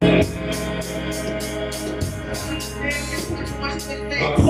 Father, we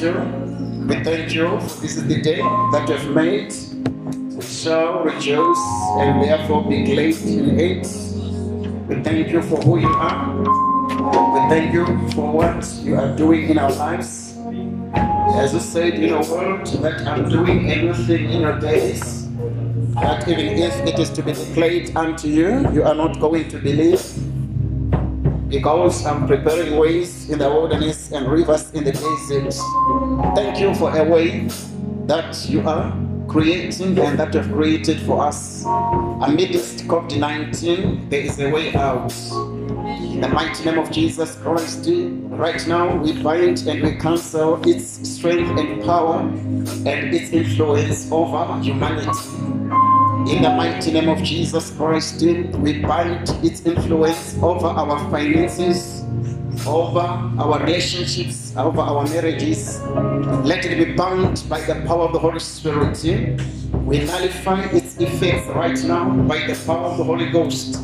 you, we thank you. This is the day that you have made. We shall rejoice and therefore be glad in it. We thank you for who you are. We thank you for what you are doing in our lives. As you said in your word, that I'm doing everything in your days. That even if it is to be declared unto you, you are not going to believe because I'm preparing ways in the wilderness and rivers in the desert. Thank you for a way that you are creating and that you've created for us. Amidst COVID 19, there is a way out. In the mighty name of Jesus Christ, right now we bind and we cancel its strength and power and its influence over humanity. In the mighty name of Jesus Christ, we bind its influence over our finances, over our relationships, over our marriages. Let it be bound by the power of the Holy Spirit. We nullify its effects right now by the power of the Holy Ghost.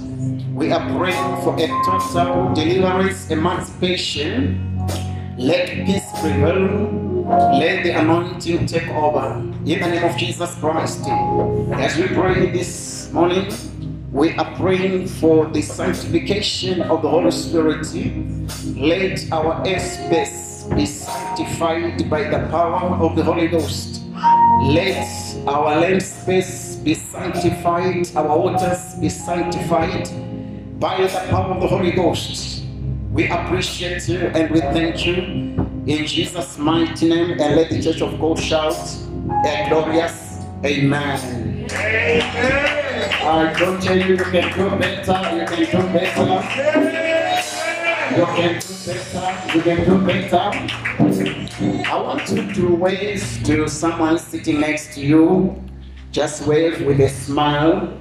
We are praying for a total deliverance, emancipation. Let peace prevail. Let the anointing take over. In the name of Jesus Christ. As we pray this morning, we are praying for the sanctification of the Holy Spirit. Let our airspace be sanctified by the power of the Holy Ghost. Let our land space be sanctified, our waters be sanctified by the power of the Holy Ghost. We appreciate you and we thank you in Jesus' mighty name. And let the church of God shout a glorious Amen. I don't tell you you can do better, you can do better. You can do better, you can do better. I want you to wave to someone sitting next to you. Just wave with a smile.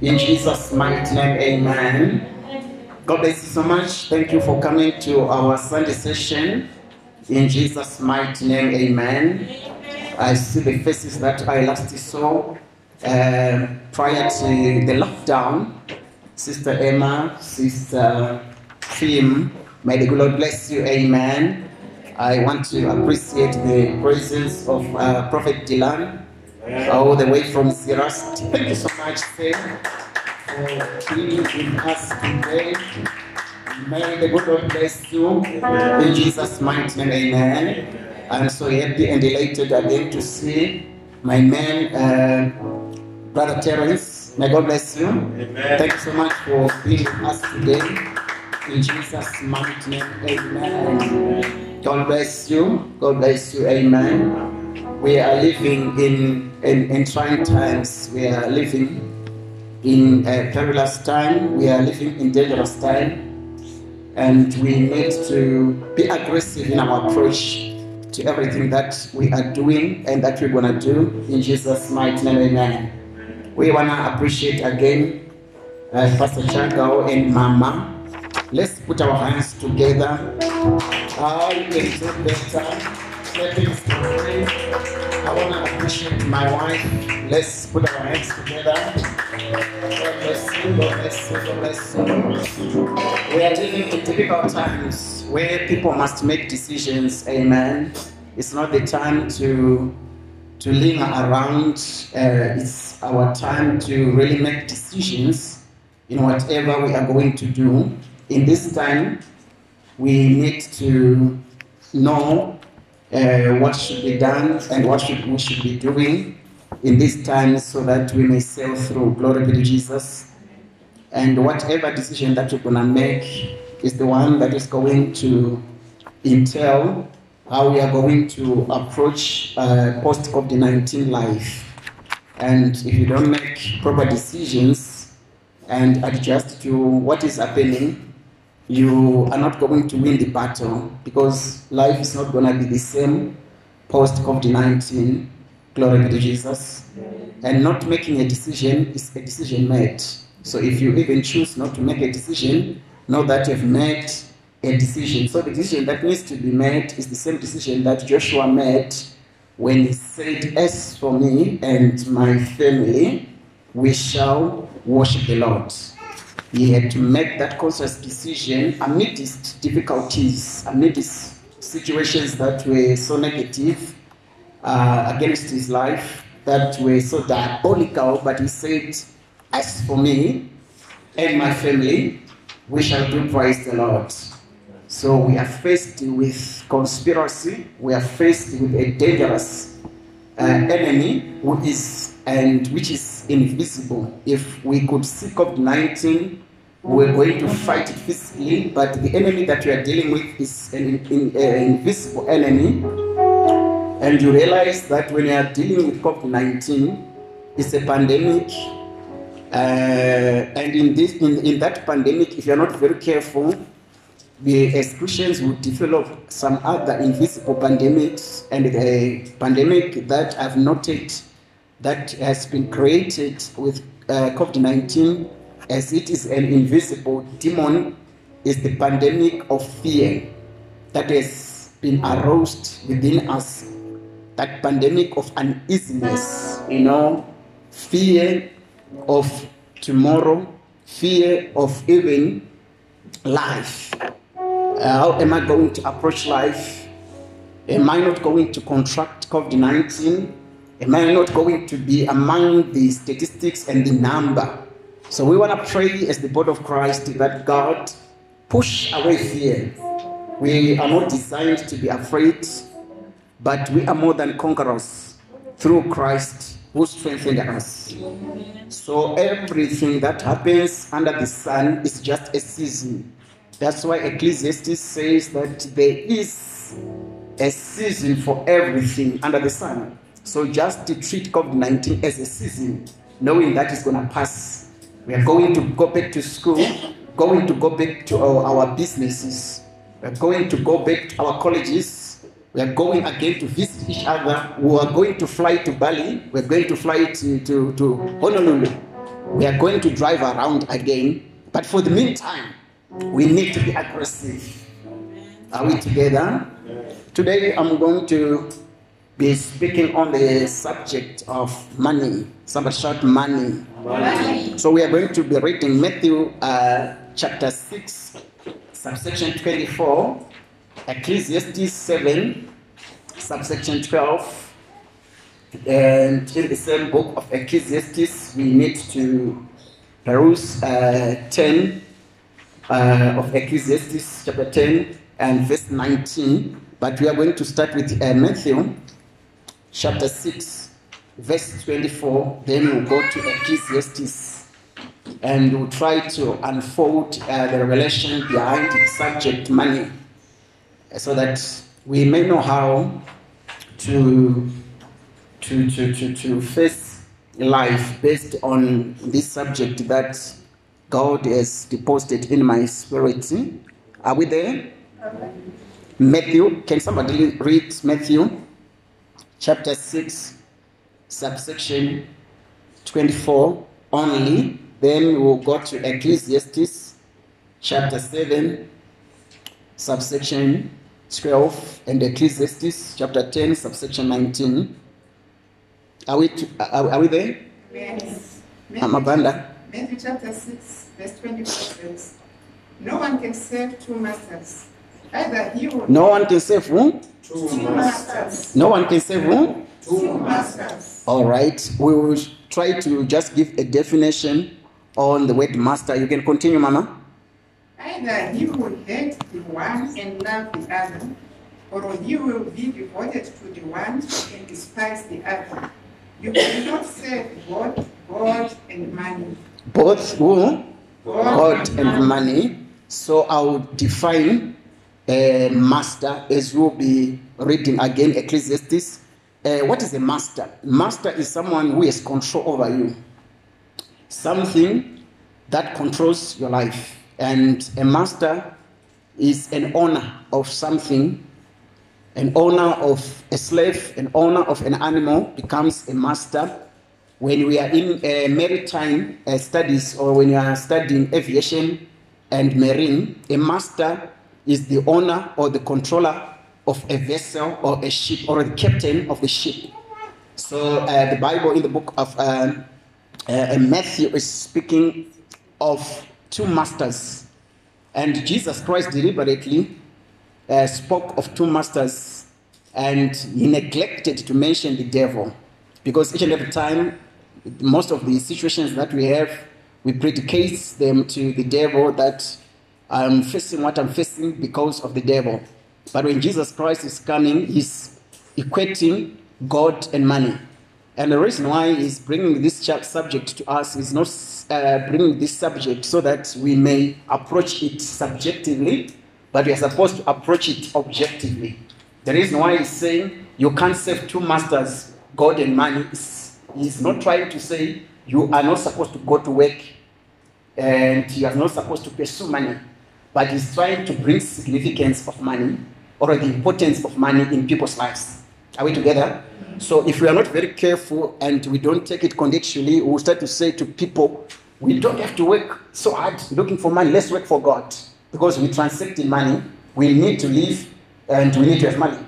In Jesus' mighty name, amen. God bless you so much. Thank you for coming to our Sunday session. In Jesus' mighty name, amen. I see the faces that I last saw uh, prior to the lockdown. Sister Emma, Sister Fim, may the Lord bless you, amen. I want to appreciate the presence of uh, Prophet Dylan, all the way from Siras. Thank you so much, Fim, for being with us today. May the good Lord bless you in Jesus' mighty name, amen. I'm so happy and delighted again to see my man, uh, Brother Terence. May God bless you. Amen. Thank you so much for being with us today. In Jesus' mighty name, amen. God bless you. God bless you, amen. We are living in, in, in trying times. We are living in a perilous time. We are living in dangerous time. And we need to be aggressive in our approach to everything that we are doing and that we're going to do. In Jesus' mighty name, amen. We want to appreciate again uh, Pastor Chagao and Mama. Let's put our hands together. How you can do better. I want to appreciate my wife. Let's put our hands together. God bless you, God bless you, God bless you. We are in difficult times where people must make decisions. Amen. It's not the time to to linger around. Uh, it's our time to really make decisions in whatever we are going to do. In this time, we need to know uh, what should be done and what should, we should be doing in this time so that we may sail through. Glory be to Jesus. And whatever decision that we're going to make is the one that is going to entail how we are going to approach uh, post COVID 19 life. And if you don't make proper decisions and adjust to what is happening, you are not going to win the battle because life is not going to be the same post COVID 19. Glory be to Jesus. And not making a decision is a decision made. So if you even choose not to make a decision, know that you've made a decision. So the decision that needs to be made is the same decision that Joshua made when he said, As for me and my family, we shall worship the Lord. He had to make that conscious decision amidst difficulties, amidst situations that were so negative uh, against his life, that were so diabolical, but he said, As for me and my family, we shall do praise the Lord. So we are faced with conspiracy, we are faced with a dangerous uh, enemy who is and which is invisible. If we could see COVID 19, we're going to fight it physically, but the enemy that we are dealing with is an in, uh, invisible enemy. And you realize that when you are dealing with COVID 19, it's a pandemic. Uh, and in, this, in, in that pandemic, if you're not very careful, the as Christians will develop some other invisible pandemics, and the pandemic that I've noted that has been created with uh, COVID 19 as it is an invisible demon is the pandemic of fear that has been aroused within us. That pandemic of uneasiness, you know, fear of tomorrow, fear of even life. Uh, how am I going to approach life? Am I not going to contract COVID 19? Am I not going to be among the statistics and the number? So we want to pray as the body of Christ that God push away fear. We are not designed to be afraid, but we are more than conquerors through Christ who strengthened us. So everything that happens under the sun is just a season. That's why Ecclesiastes says that there is a season for everything under the sun. So just to treat COVID 19 as a season, knowing that it's going to pass. We are going to go back to school, going to go back to our, our businesses, we are going to go back to our colleges. We are going again to visit each other. We are going to fly to Bali. We are going to fly to, to, to Honolulu. We are going to drive around again. But for the meantime, we need to be aggressive. Are we together? Today I'm going to be speaking on the subject of money. Somebody shout money. Money. So we are going to be reading Matthew uh, chapter 6, subsection 24, Ecclesiastes 7, subsection 12, and in the same book of Ecclesiastes, we need to peruse uh, 10 uh, of Ecclesiastes chapter 10 and verse 19. But we are going to start with uh, Matthew chapter 6, verse 24. Then we'll go to Ecclesiastes and we'll try to unfold uh, the revelation behind the subject money so that we may know how to, to, to, to, to face life based on this subject that God has deposited in my spirit. Are we there? Matthew, can somebody read Matthew chapter 6, subsection 24 only? Then we'll go to Ecclesiastes chapter 7, subsection 12, and Ecclesiastes chapter 10, subsection 19. Are we, to, are, are we there? Yes. Amabanda? Matthew chapter 6, verse 24 says, No one can serve two masters. No one can save who? two masters. No one can save who? Two masters. All right. We will try to just give a definition on the word master. You can continue, Mama. Either he will hate the one and love the other, or he will be devoted to the one and despise the other. You cannot serve both God and money. Both who? God and money. So I'll define uh, master as we'll be reading again Ecclesiastes. Uh, what is a master? Master is someone who has control over you. Something that controls your life. And a master is an owner of something. An owner of a slave, an owner of an animal becomes a master when we are in uh, maritime uh, studies or when you are studying aviation and marine, a master is the owner or the controller of a vessel or a ship or the captain of the ship. So uh, the Bible in the book of um, uh, Matthew is speaking of two masters, and Jesus Christ deliberately uh, spoke of two masters, and he neglected to mention the devil because each and every time most of the situations that we have, we predicate them to the devil that I'm facing what I'm facing because of the devil. But when Jesus Christ is coming, he's equating God and money. And the reason why he's bringing this subject to us is not uh, bringing this subject so that we may approach it subjectively, but we are supposed to approach it objectively. The reason why he's saying you can't serve two masters, God and money, is He's not trying to say you are not supposed to go to work and you are not supposed to pursue money, but he's trying to bring significance of money or the importance of money in people's lives. Are we together? So if we are not very careful and we don't take it contextually, we'll start to say to people, we don't have to work so hard looking for money. Let's work for God. Because we transact in money, we need to live and we need to have money.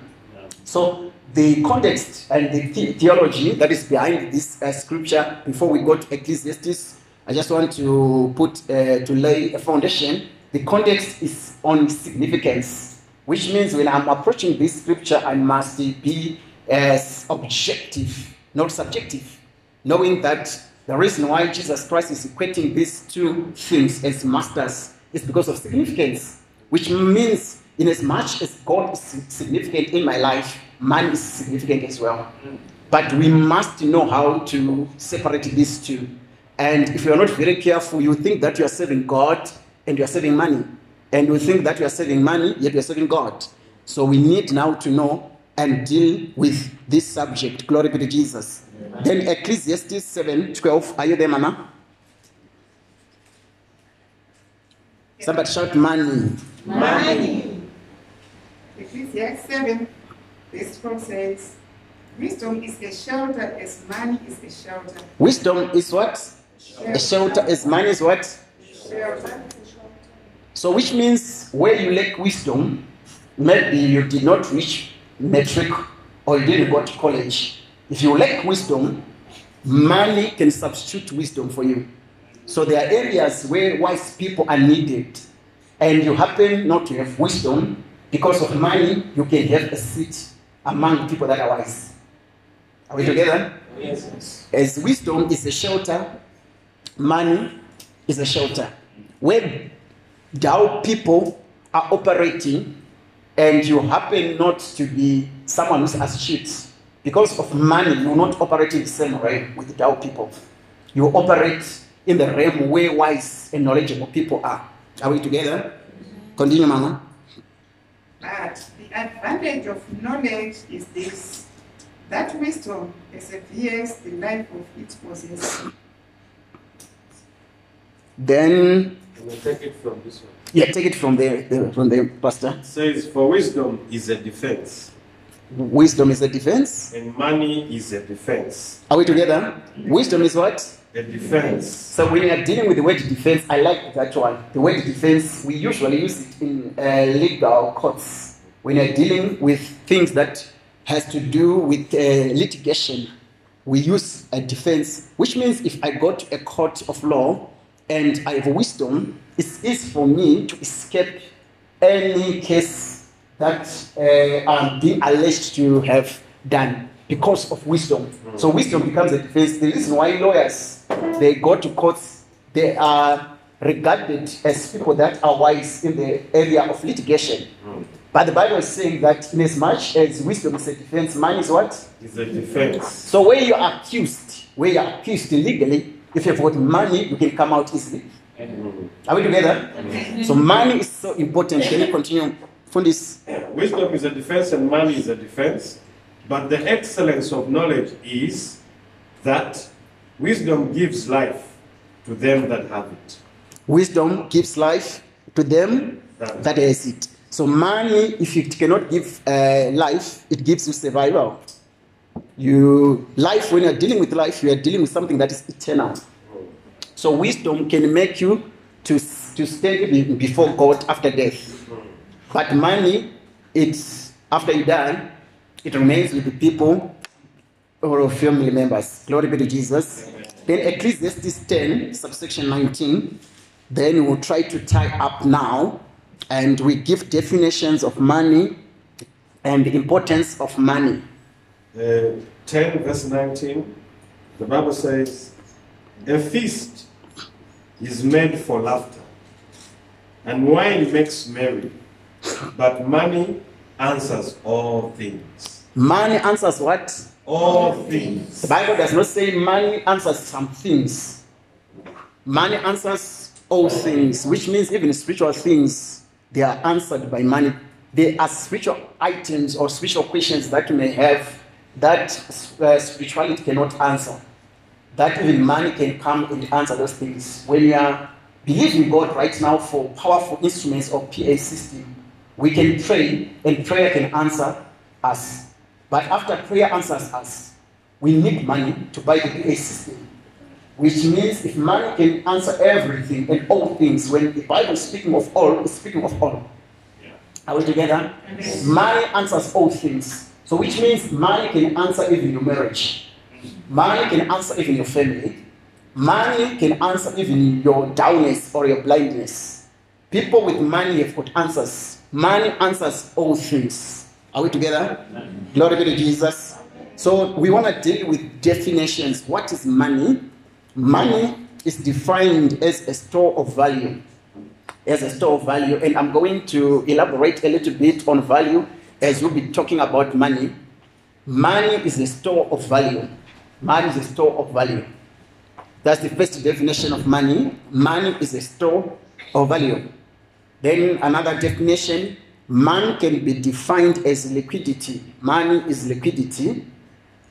So the context and the the- theology that is behind this uh, scripture before we go to Ecclesiastes, I just want to put uh, to lay a foundation. The context is on significance, which means when I'm approaching this scripture, I must be as objective, not subjective, knowing that the reason why Jesus Christ is equating these two things as masters is because of significance, which means in as much as God is significant in my life, man is significant as well. But we must know how to separate these two. And if you are not very careful, you think that you are serving God and you are saving money. And we think that we are saving money, yet we are saving God. So we need now to know and deal with this subject. Glory be to Jesus. Then Ecclesiastes 7 12. Are you there, Mama? Somebody shout money. Money. Ecclesiastes 7, verse 12 says, Wisdom is a shelter as money is a shelter. Wisdom is what? A shelter as money is what? Shelter. So, which means where you lack wisdom, maybe you did not reach matric or you didn't go to college. If you lack wisdom, money can substitute wisdom for you. So, there are areas where wise people are needed, and you happen not to have wisdom because of money, you can have a seat among people that are wise. Are we together? Yes. As wisdom is a shelter, money is a shelter. Where thou people are operating and you happen not to be someone who's astute, because of money, you're not operating the same way with thou people. You operate in the realm where wise and knowledgeable people are. Are we together? Continue, Mama. But the advantage of knowledge is this that wisdom perseveres the life of its possessor. Then, Take it from this one? yeah, take it from there, the- from the pastor. It says, For wisdom is a defense, Wisdom is a defense. and money is a defense. Are we together? Wisdom is what? A defense. So when you are dealing with the word defense, I like that one. The word defense, we usually use it in uh, legal courts when you're dealing with things that has to do with uh, litigation. We use a defense, which means if I go to a court of law and I have wisdom, it's easy for me to escape any case that uh, I'm being alleged to have done because of wisdom. So wisdom becomes a defense. The reason why lawyers they go to courts, they are regarded as people that are wise in the area of litigation. But the Bible is saying that in as much as wisdom is a defense, money is what? Is a defense. So where you are accused, where you are accused illegally, if you've got money, you can come out easily. Are we together? So money is so important. Can you continue from this? Wisdom is a defense, and money is a defense. But the excellence of knowledge is that wisdom gives life to them that have it. Wisdom gives life to them that has it. So money, if it cannot give uh, life, it gives you survival. You life when you're dealing with life, you are dealing with something that is eternal. So wisdom can make you to to stand be- before God after death. But money, it's after you die, it remains with the people or family members. Glory be to Jesus. Then Ecclesiastes 10, subsection 19. Then we'll try to tie up now and we give definitions of money and the importance of money. Uh, 10 verse 19, the Bible says, A feast is made for laughter, and wine makes merry, but money answers all things. Money answers what? All things. The Bible does not say money answers some things. Money answers all things, which means even spiritual things, they are answered by money. There are spiritual items or spiritual questions that you may have that uh, spirituality cannot answer. That even money can come and answer those things. When you are believing God right now for powerful instruments or PA system, we can pray and prayer can answer us. But after prayer answers us, we need money to buy the PA system. Which means if money can answer everything and all things, when the Bible is speaking of all, it's speaking of all. Are we together? Money answers all things. So which means money can answer even your marriage. Money can answer even your family. Money can answer even your downness or your blindness. People with money have got answers. Money answers all things. Are we together? Glory be to Jesus. So we want to deal with definitions. What is money? Money is defined as a store of value. As a store of value. And I'm going to elaborate a little bit on value as we'll be talking about money. Money is a store of value. Money is a store of value. That's the first definition of money. Money is a store of value. Then another definition, money can be defined as liquidity. Money is liquidity.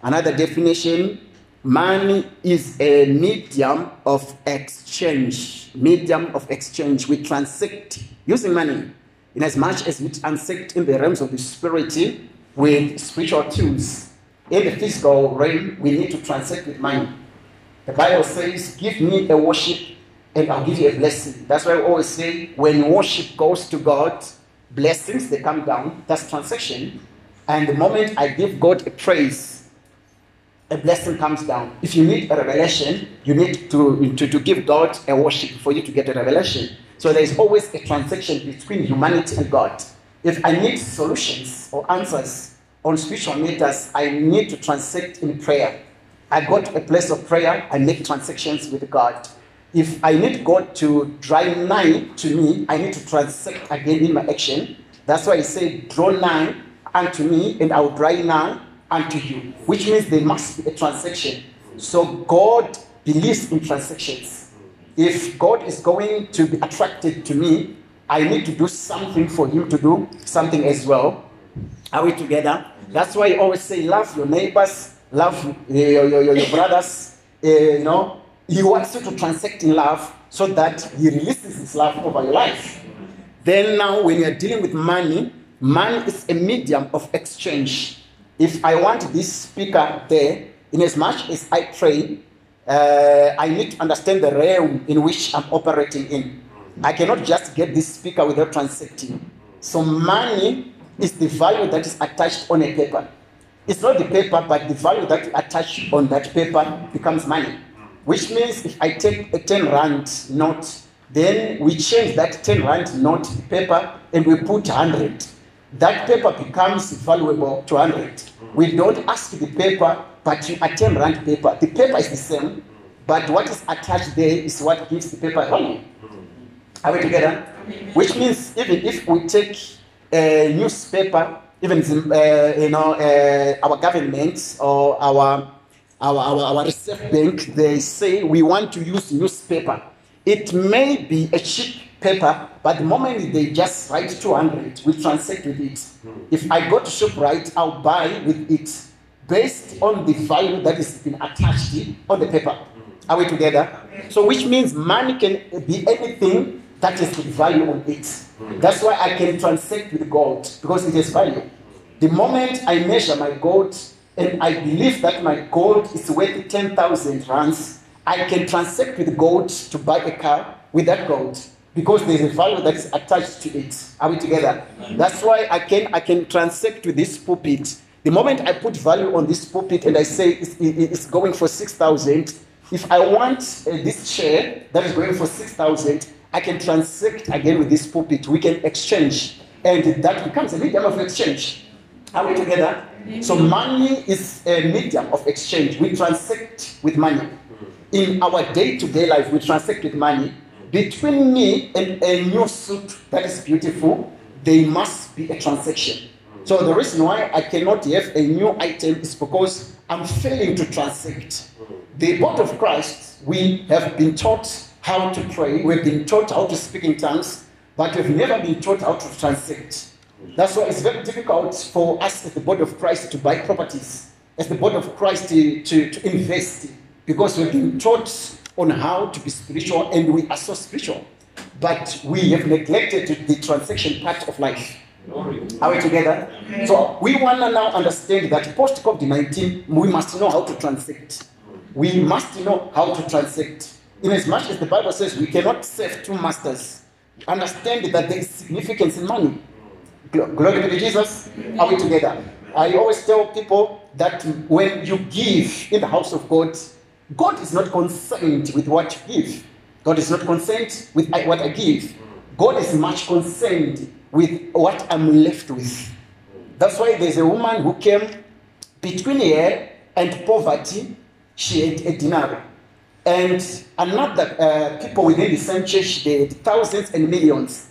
Another definition, money is a medium of exchange. Medium of exchange. We transact using money. In as much as we transact in the realms of the spirit with spiritual tools. In the physical realm, we need to transact with money. The Bible says, Give me a worship and I'll give you a blessing. That's why we always say, when worship goes to God, blessings they come down. That's transaction. And the moment I give God a praise, a blessing comes down. If you need a revelation, you need to, to, to give God a worship for you to get a revelation. So there is always a transaction between humanity and God. If I need solutions or answers on spiritual matters, I need to transact in prayer. I go to a place of prayer, I make transactions with God. If I need God to draw nigh to me, I need to transact again in my action. That's why I say, draw nigh unto me, and I will draw nigh unto you, which means there must be a transaction. So God believes in transactions. If God is going to be attracted to me, I need to do something for Him to do something as well. Are we together? That's why I always say, love your neighbors, love uh, your, your, your, your brothers. Uh, you know, He wants you to transact in love so that He releases His love over your life. Then now, when you're dealing with money, money is a medium of exchange. If I want this speaker there, in as much as I pray, uh, I need to understand the realm in which I'm operating in. I cannot just get this speaker without transacting. So money is the value that is attached on a paper. It's not the paper, but the value that you attach on that paper becomes money. Which means if I take a 10 rand note, then we change that 10 rand note paper and we put 100. That paper becomes valuable to 100. We don't ask the paper, but you a 10 rand paper. The paper is the same, but what is attached there is what gives the paper value. Are we together? Which means even if we take a newspaper, even uh, you know uh, our government or our our, our our reserve bank, they say we want to use newspaper. It may be a cheap paper, but the moment they just write 200, we transact with it. If I go to ShopRite, I'll buy with it based on the value that is been attached on the paper. Are we together? So, which means money can be anything that is the value on it. That's why I can transact with gold because it has value. The moment I measure my gold and I believe that my gold is worth 10,000 rands, I can transact with gold to buy a car with that gold because there's a value that is attached to it. Are we together? That's why I can I can transact with this pulpit. The moment I put value on this pulpit and I say it's, it's going for 6,000, if I want uh, this chair that is going for 6,000, I can transact again with this pulpit. We can exchange, and that becomes a medium of exchange. Are we together? So money is a medium of exchange. We transact with money. In our day-to-day life, we transact with money. Between me and a new suit that is beautiful, there must be a transaction. So the reason why I cannot have a new item is because I'm failing to transact. The body of Christ, we have been taught how to pray, we've been taught how to speak in tongues, but we've never been taught how to transact. That's why it's very difficult for us as the body of Christ to buy properties, as the body of Christ to, to, to invest, because we've been taught on how to be spiritual and we are so spiritual. But we have neglected the transaction part of life. Are we together? So we want to now understand that post COVID 19, we must know how to transact. We must know how to transact. In as much as the Bible says we cannot serve two masters, understand that there is significance in money. Glory to Jesus. Are we together? I always tell people that when you give in the house of God, God is not concerned with what you give. God is not concerned with what I give. God is much concerned with what I'm left with. That's why there's a woman who came between her and poverty. She had a dinar. And another uh, people within the same church, they had thousands and millions.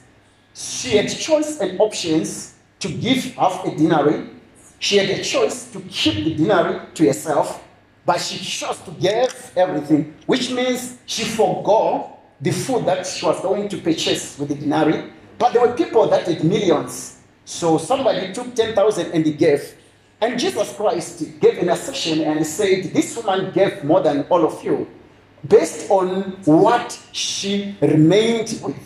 She had choice and options to give half a denarii. She had a choice to keep the denarii to herself, but she chose to give everything, which means she forgot the food that she was going to purchase with the denarii. But there were people that had millions. So somebody took 10,000 and he gave. And Jesus Christ gave an assertion and said, This woman gave more than all of you, based on what she remained with.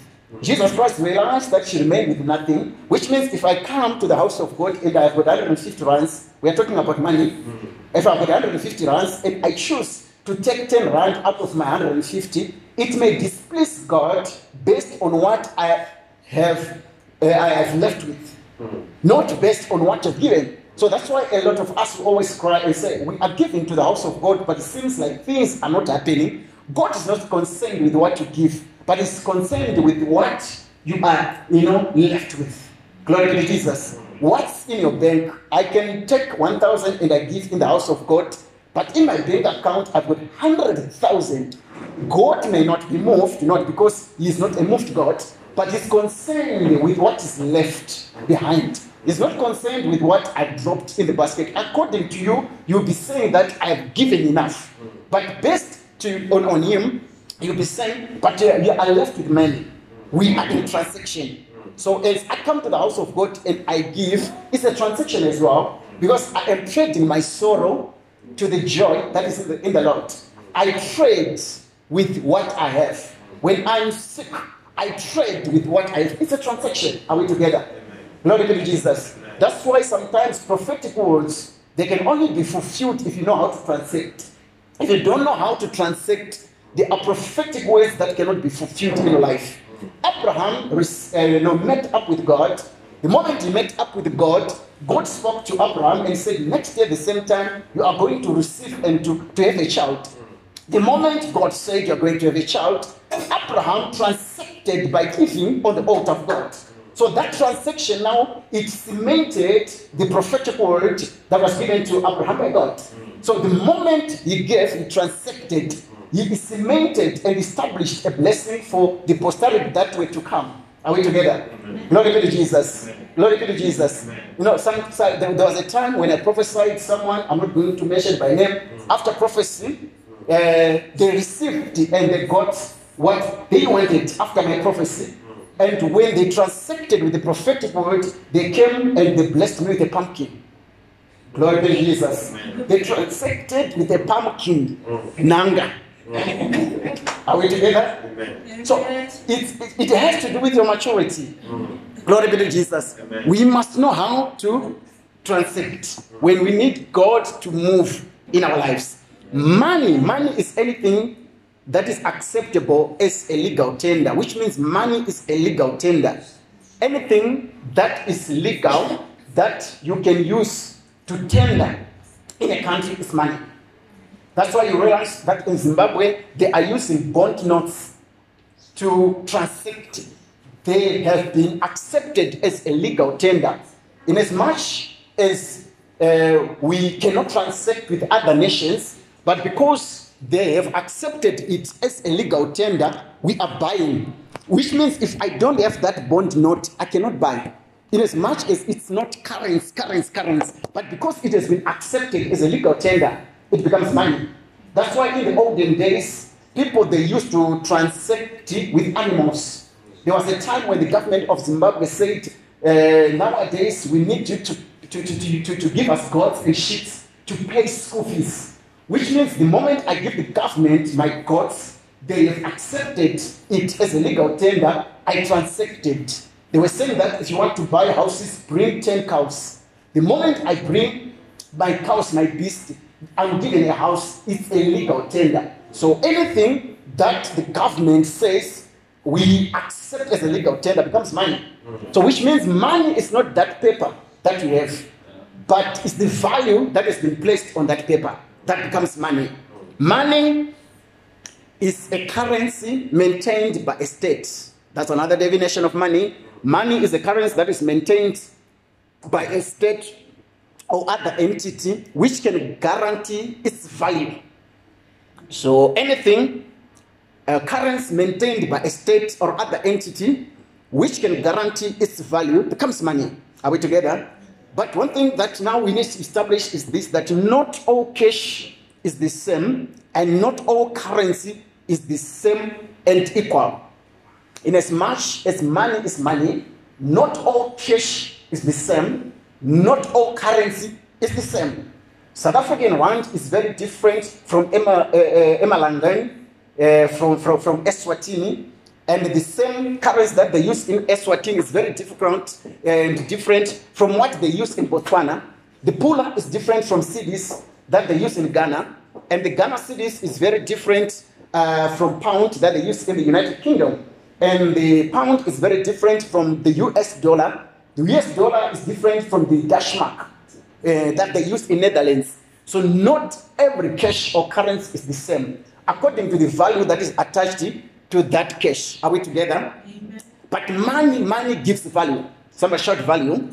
Jesus Christ realized that she remained with nothing, which means if I come to the house of God and I've got 150 rands, we are talking about money. Hmm. If I've got 150 rands and I choose to take 10 rand out of my 150, it may displease God based on what I have, uh, I have left with, not based on what I've given. So that's why a lot of us always cry and say, We are giving to the house of God, but it seems like things are not happening. God is not concerned with what you give, but is concerned with what you are, you know, left with. Glory to Jesus. What's in your bank? I can take 1,000 and I give in the house of God, but in my bank account, I've got 100,000. God may not be moved, not because He is not a moved God, but He's concerned with what is left behind. He's not concerned with what I dropped in the basket. According to you, you'll be saying that I've given enough. But based to, on, on Him, You'll be saying, but uh, you are left with money. We are in transaction. So as I come to the house of God and I give, it's a transaction as well because I am trading my sorrow to the joy that is in the, in the Lord. I trade with what I have. When I'm sick, I trade with what I. It's a transaction. Are we together? Glory be to Jesus. That's why sometimes prophetic words they can only be fulfilled if you know how to transact. If you don't know how to transact, there are prophetic words that cannot be fulfilled in your life. Abraham uh, you know, met up with God. The moment he met up with God, God spoke to Abraham and said, Next at the same time, you are going to receive and to, to have a child. The moment God said you're going to have a child, Abraham transacted by giving on the altar of God. So that transaction now it cemented the prophetic word that was given to Abraham by God. So the moment he gave, he transacted, he cemented and established a blessing for the posterity that were to come. Are we together? Glory be to Jesus. Glory be to Jesus. You know, some, so there, there was a time when I prophesied someone, I'm not going to mention by name, after prophecy, uh, they received and they got what they wanted after my prophecy. And when they transacted with the prophetic word, they came and they blessed me with a pumpkin. Glory be to Jesus. They transacted with a pumpkin, mm. nanga. Mm. Are we together? So it, it, it has to do with your maturity. Mm. Glory be to Jesus. Amen. We must know how to transact when we need God to move in our lives. Money, money is anything that is acceptable as a legal tender, which means money is a legal tender. Anything that is legal that you can use to tender in a country is money. That's why you realize that in Zimbabwe they are using bond notes to transact. They have been accepted as a legal tender. In as much as uh, we cannot transact with other nations, but because they have accepted it as a legal tender, we are buying. Which means if I don't have that bond note, I cannot buy. In as much as it's not currency, currency, currency, but because it has been accepted as a legal tender, it becomes money. That's why in the olden days, people they used to transact it with animals. There was a time when the government of Zimbabwe said, uh, nowadays we need you to, to, to, to, to give us goats and sheep to pay school fees. Which means the moment I give the government my gods, they have accepted it as a legal tender, I transacted. They were saying that if you want to buy houses, bring 10 cows. The moment I bring my cows, my beast, I'm given a house, it's a legal tender. So anything that the government says we accept as a legal tender becomes money. So which means money is not that paper that you have, but it's the value that has been placed on that paper that becomes money. Money is a currency maintained by a state. That's another definition of money. Money is a currency that is maintained by a state or other entity which can guarantee its value. So anything, a currency maintained by a state or other entity which can guarantee its value becomes money. Are we together? But one thing that now we need to establish is this that not all cash is the same and not all currency is the same and equal. In as much as money is money, not all cash is the same, not all currency is the same. South African rand is very different from Emma, uh, uh, Emalangeni, uh, from, from, from Eswatini, and the same currency that they use in Eswatini is very different and different from what they use in Botswana. The pula is different from cedis that they use in Ghana, and the Ghana cedis is very different uh, from pound that they use in the United Kingdom. And the pound is very different from the US dollar. The US dollar is different from the Dutch mark uh, that they use in Netherlands. So not every cash or currency is the same according to the value that is attached to that cash. Are we together? But money, money gives value. Somebody shout value.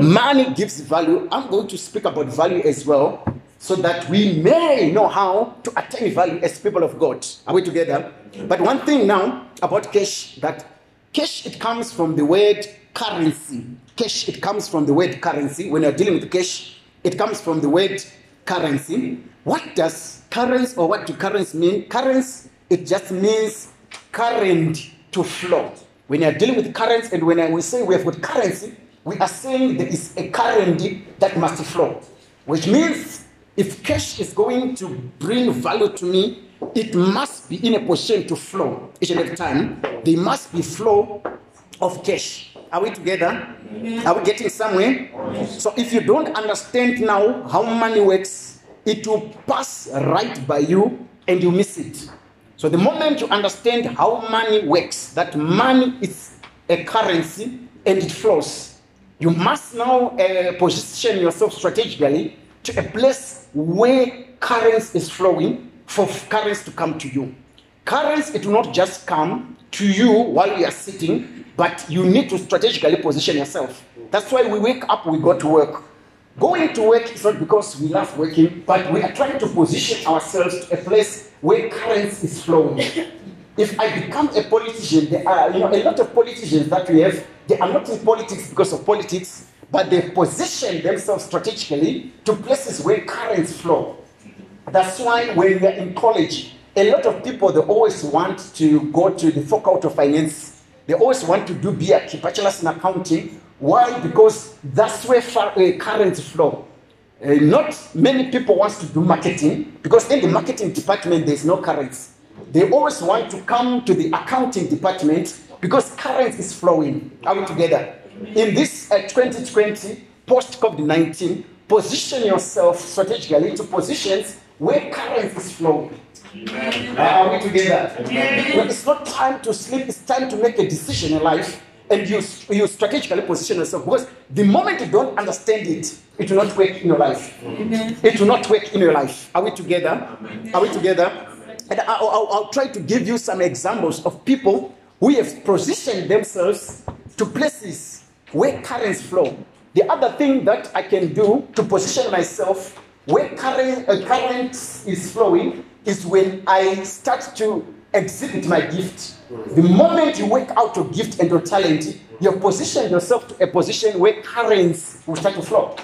Money gives value. I'm going to speak about value as well, so that we may know how to attain value as people of God. Are we together? But one thing now about cash that cash it comes from the word currency. Cash it comes from the word currency. When you're dealing with cash, it comes from the word currency. What does currency or what do currency mean? Currency it just means current to flow. When you're dealing with currents, and when we say we have got currency, we are saying there is a current that must flow, which means if cash is going to bring value to me, it must be in a position to flow each and every time. There must be flow of cash. Are we together? Are we getting somewhere? So if you don't understand now how money works, it will pass right by you and you miss it. So the moment you understand how money works, that money is a currency and it flows, you must now uh, position yourself strategically to a place where currency is flowing for currency to come to you. Currency, it will not just come to you while you are sitting, but you need to strategically position yourself. That's why we wake up, we go to work. Going to work is not because we love working, but we are trying to position ourselves to a place where currency is flowing. If I become a politician, there are you know a lot of politicians that we have, they are not in politics because of politics, but they position themselves strategically to places where currents flow. That's why when we're in college, a lot of people they always want to go to the faculty of finance. They always want to do BA, bachelor's in accounting. Why? Because that's where far, uh, currents flow. Uh, not many people want to do marketing because in the marketing department there's no currency. They always want to come to the accounting department because currency is flowing. Are we together? In this uh, 2020 post COVID 19, position yourself strategically to positions where currency is flowing. Uh, are we together? Well, it's not time to sleep, it's time to make a decision in life and you, you strategically position yourself because the moment you don't understand it, it will not work in your life. It will not work in your life. Are we together? Are we together? And I'll, I'll, I'll try to give you some examples of people who have positioned themselves to places where currents flow. The other thing that I can do to position myself where current, uh, current is flowing is when I start to exhibit my gift. The moment you work out your gift and your talent, you position yourself to a position where currents will start to flow.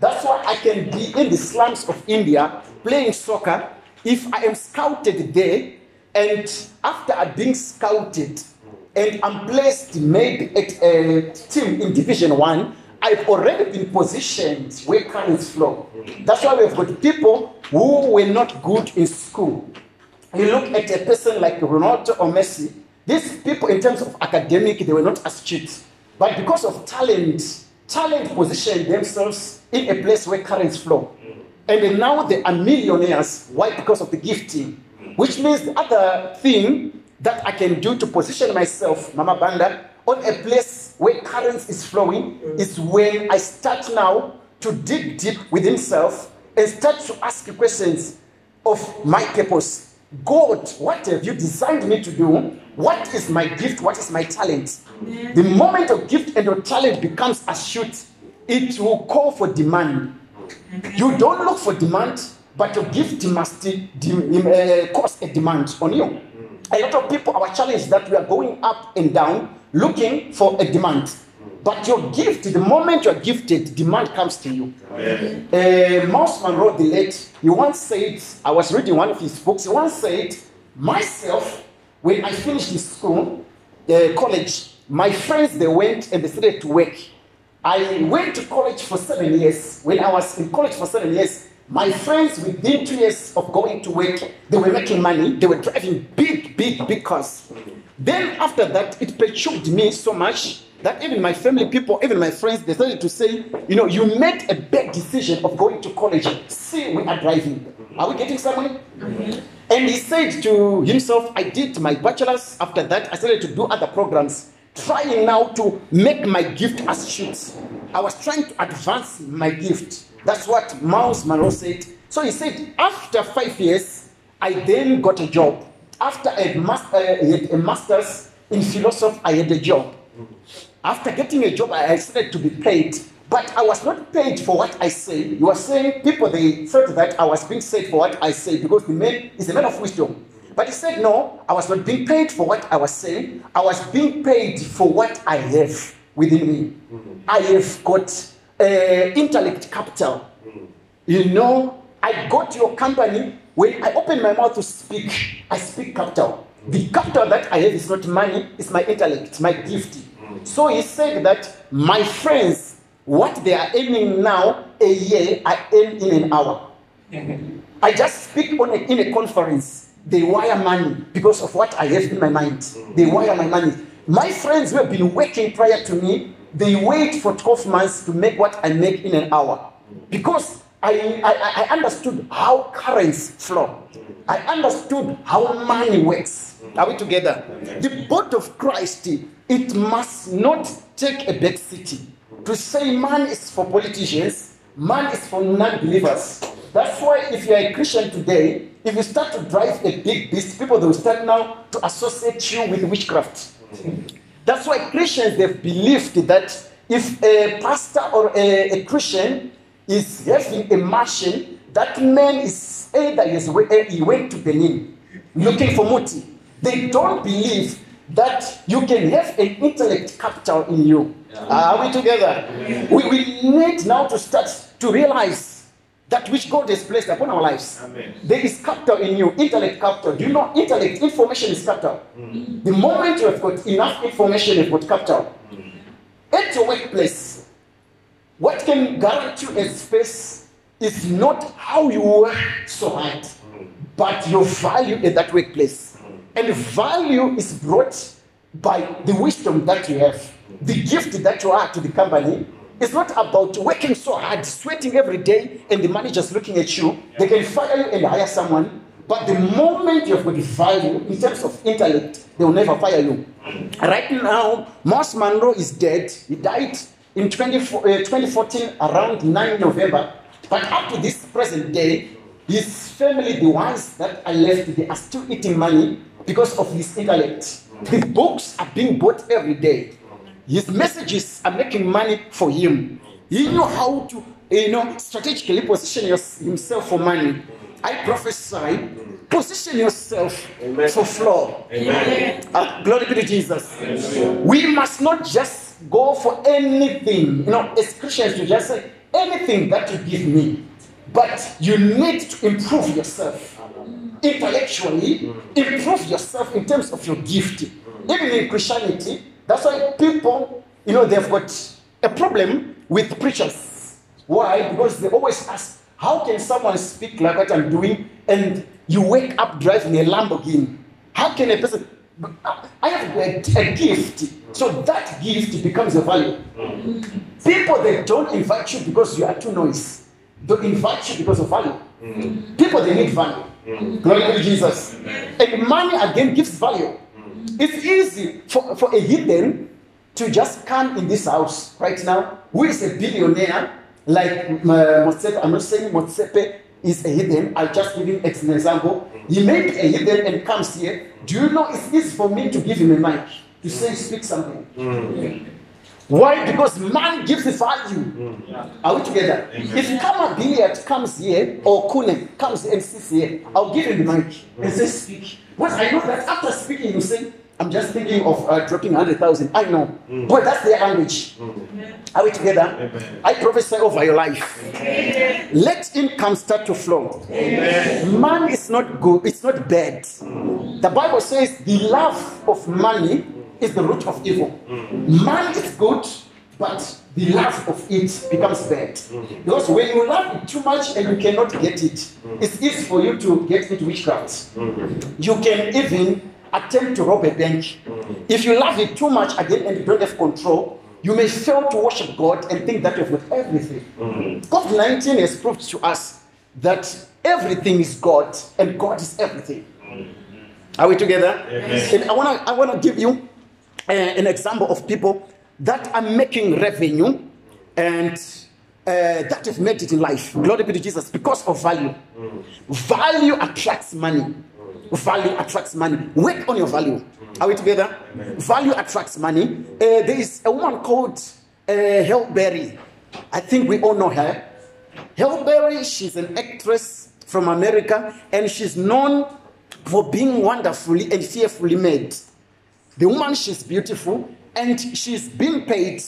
That's why I can be in the slums of India playing soccer if I am scouted there and after I'm being scouted and I'm placed maybe at a team in Division 1, I've already been positioned where currents flow. That's why we've got people who were not good in school. You look at a person like Ronaldo or Messi, these people, in terms of academic, they were not astute. But because of talent, talent positioned themselves in a place where currents flow. And now they are millionaires. Why? Because of the gifting. Which means the other thing that I can do to position myself, Mama Banda, on a place where currents is flowing is when I start now to dig deep within self and start to ask questions of my purpose. God, what have you designed me to do? What is my gift? What is my talent? The moment your gift and your talent becomes astute, it will call for demand. You don't look for demand, but your gift must de- uh, cause a demand on you. A lot of people, our challenge is that we are going up and down looking for a demand. But your gift, the moment you're gifted, demand comes to you. Uh, Myles Munroe, the late, he once said, I was reading one of his books, he once said, myself, when I finished school, uh, college, my friends, they went and they started to work. I went to college for seven years. When I was in college for seven years, my friends, within two years of going to work, they were making money. They were driving big, big, big cars. Then after that, it perturbed me so much that even my family people, even my friends, they started to say, you know, you made a bad decision of going to college. See, we are driving. Are we getting somewhere? Mm-hmm. And he said to himself, I did my bachelor's. After that, I started to do other programs, trying now to make my gift as shoots. I was trying to advance my gift. That's what Myles Munroe said. So he said, after five years, I then got a job. After I had a master's in philosophy, I had a job. After getting a job, I started to be paid. But I was not paid for what I say. You were saying people they thought that I was being paid for what I say because the man is a man of wisdom. But he said, no, I was not being paid for what I was saying. I was being paid for what I have within me. I have got uh, intellect capital. You know, I got your company when I open my mouth to speak, I speak capital. The capital that I have is not money, it's my intellect, my gift. So he said that my friends, what they are earning now a year, I earn in an hour. I just speak on a, in a conference. They wire money because of what I have in my mind. They wire my money. My friends who have been working prior to me, they wait for 12 months to make what I make in an hour. Because I, I, I understood how currents flow. I understood how money works. Are we together? The body of Christ, it must not take a back city to say man is for politicians, man is for non-believers. That's why if you are a Christian today, if you start to drive a big beast, people will start now to associate you with witchcraft. That's why Christians they've believed that if a pastor or a, a Christian is having a machine, that man is either he, he went to Benin looking for Muti. They don't believe that you can have an intellect capital in you. Are we together? We, we need now to start to realize that which God has placed upon our lives. Amen. There is capital in you, intellect capital. Do you know intellect? Information is capital. Mm. The moment you have got enough information, you've got capital. Mm. At your workplace, what can guarantee you a space is not how you work so hard, mm. but your value at that workplace. And value is brought by the wisdom that you have, the gift that you are to the company. It's not about working so hard, sweating every day, and the manager's looking at you. They can fire you and hire someone. But the moment you've got value in terms of intellect, they will never fire you. Right now, Myles Munroe is dead. He died in 24 uh, 2014 around 9 November. But up to this present day, his family, the ones that are left, they are still eating money because of his intellect. His books are being bought every day. His messages are making money for him. He knew how to, you know, strategically position himself for money. I prophesy, position yourself Amen. for flow. Amen. Uh, glory be to Jesus. We must not just go for anything, you know, as Christians, to just say anything that you give me, but you need to improve yourself intellectually, improve yourself in terms of your gift. Even in Christianity, that's why people, you know, they've got a problem with preachers. Why? Because they always ask, how can someone speak like what I'm doing and you wake up driving a Lamborghini? How can a person? I have a, gift, so that gift becomes a value. People they don't invite you because you are too noisy. They invite you because of value. People they need value. Mm. Glory to Jesus. And money again gives value. Mm. It's easy for, for a heathen to just come in this house right now, who is a billionaire, like uh, Motsepe. I'm not saying Motsepe is a heathen. I'll just give him an example. He may be a heathen and comes here. Do you know it's easy for me to give him a mic to say, speak something? Mm. Why? Because man gives the value. Are we together? If Khama Billiat comes here or Kune comes and sits here, I'll give him the mic and say, speak. Because I know that after speaking, you say, I'm just thinking of uh, dropping 100,000. I know. Mm. But that's their language. Mm. Are we together? Amen. I prophesy over your life. Let income start to flow. Man is not good, it's not bad. Mm. The Bible says the love of money is the root of evil. Mm. Man is good, but the love of it becomes bad. Mm. Because when you love it too much and you cannot get it, mm. it's easy for you to get into witchcraft. You can even attempt to rob a bank. If you love it too much again and you don't have control, you may fail to worship God and think that you've got everything. COVID 19 has proved to us that everything is God and God is everything. Are we together? And I want to I wanna give you uh, an example of people that are making revenue and uh, that have made it in life. Glory be to Jesus because of value. Value attracts money. Value attracts money. Work on your value. Are we together? Value attracts money. Uh, there is a woman called uh, Halle Berry. I think we all know her. Halle Berry, she's an actress from America and she's known for being wonderfully and fearfully made. The woman, she's beautiful and she's being paid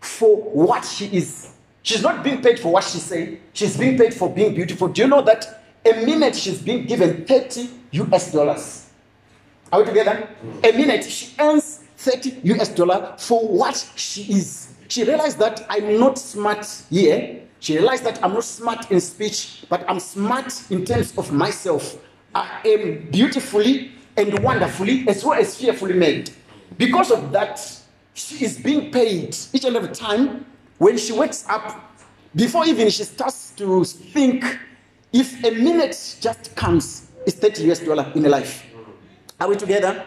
for what she is. She's not being paid for what she say. She's being paid for being beautiful. Do you know that A minute she's being given 30 US dollars. Are we together? A minute she earns 30 US dollar for what she is. She realized that I'm not smart here. She realized that I'm not smart in speech, but I'm smart in terms of myself. I am beautifully and wonderfully as well as fearfully made. Because of that, she is being paid each and every time when she wakes up. Before even she starts to think, if a minute just comes, it's 30 US dollar in a life. Are we together?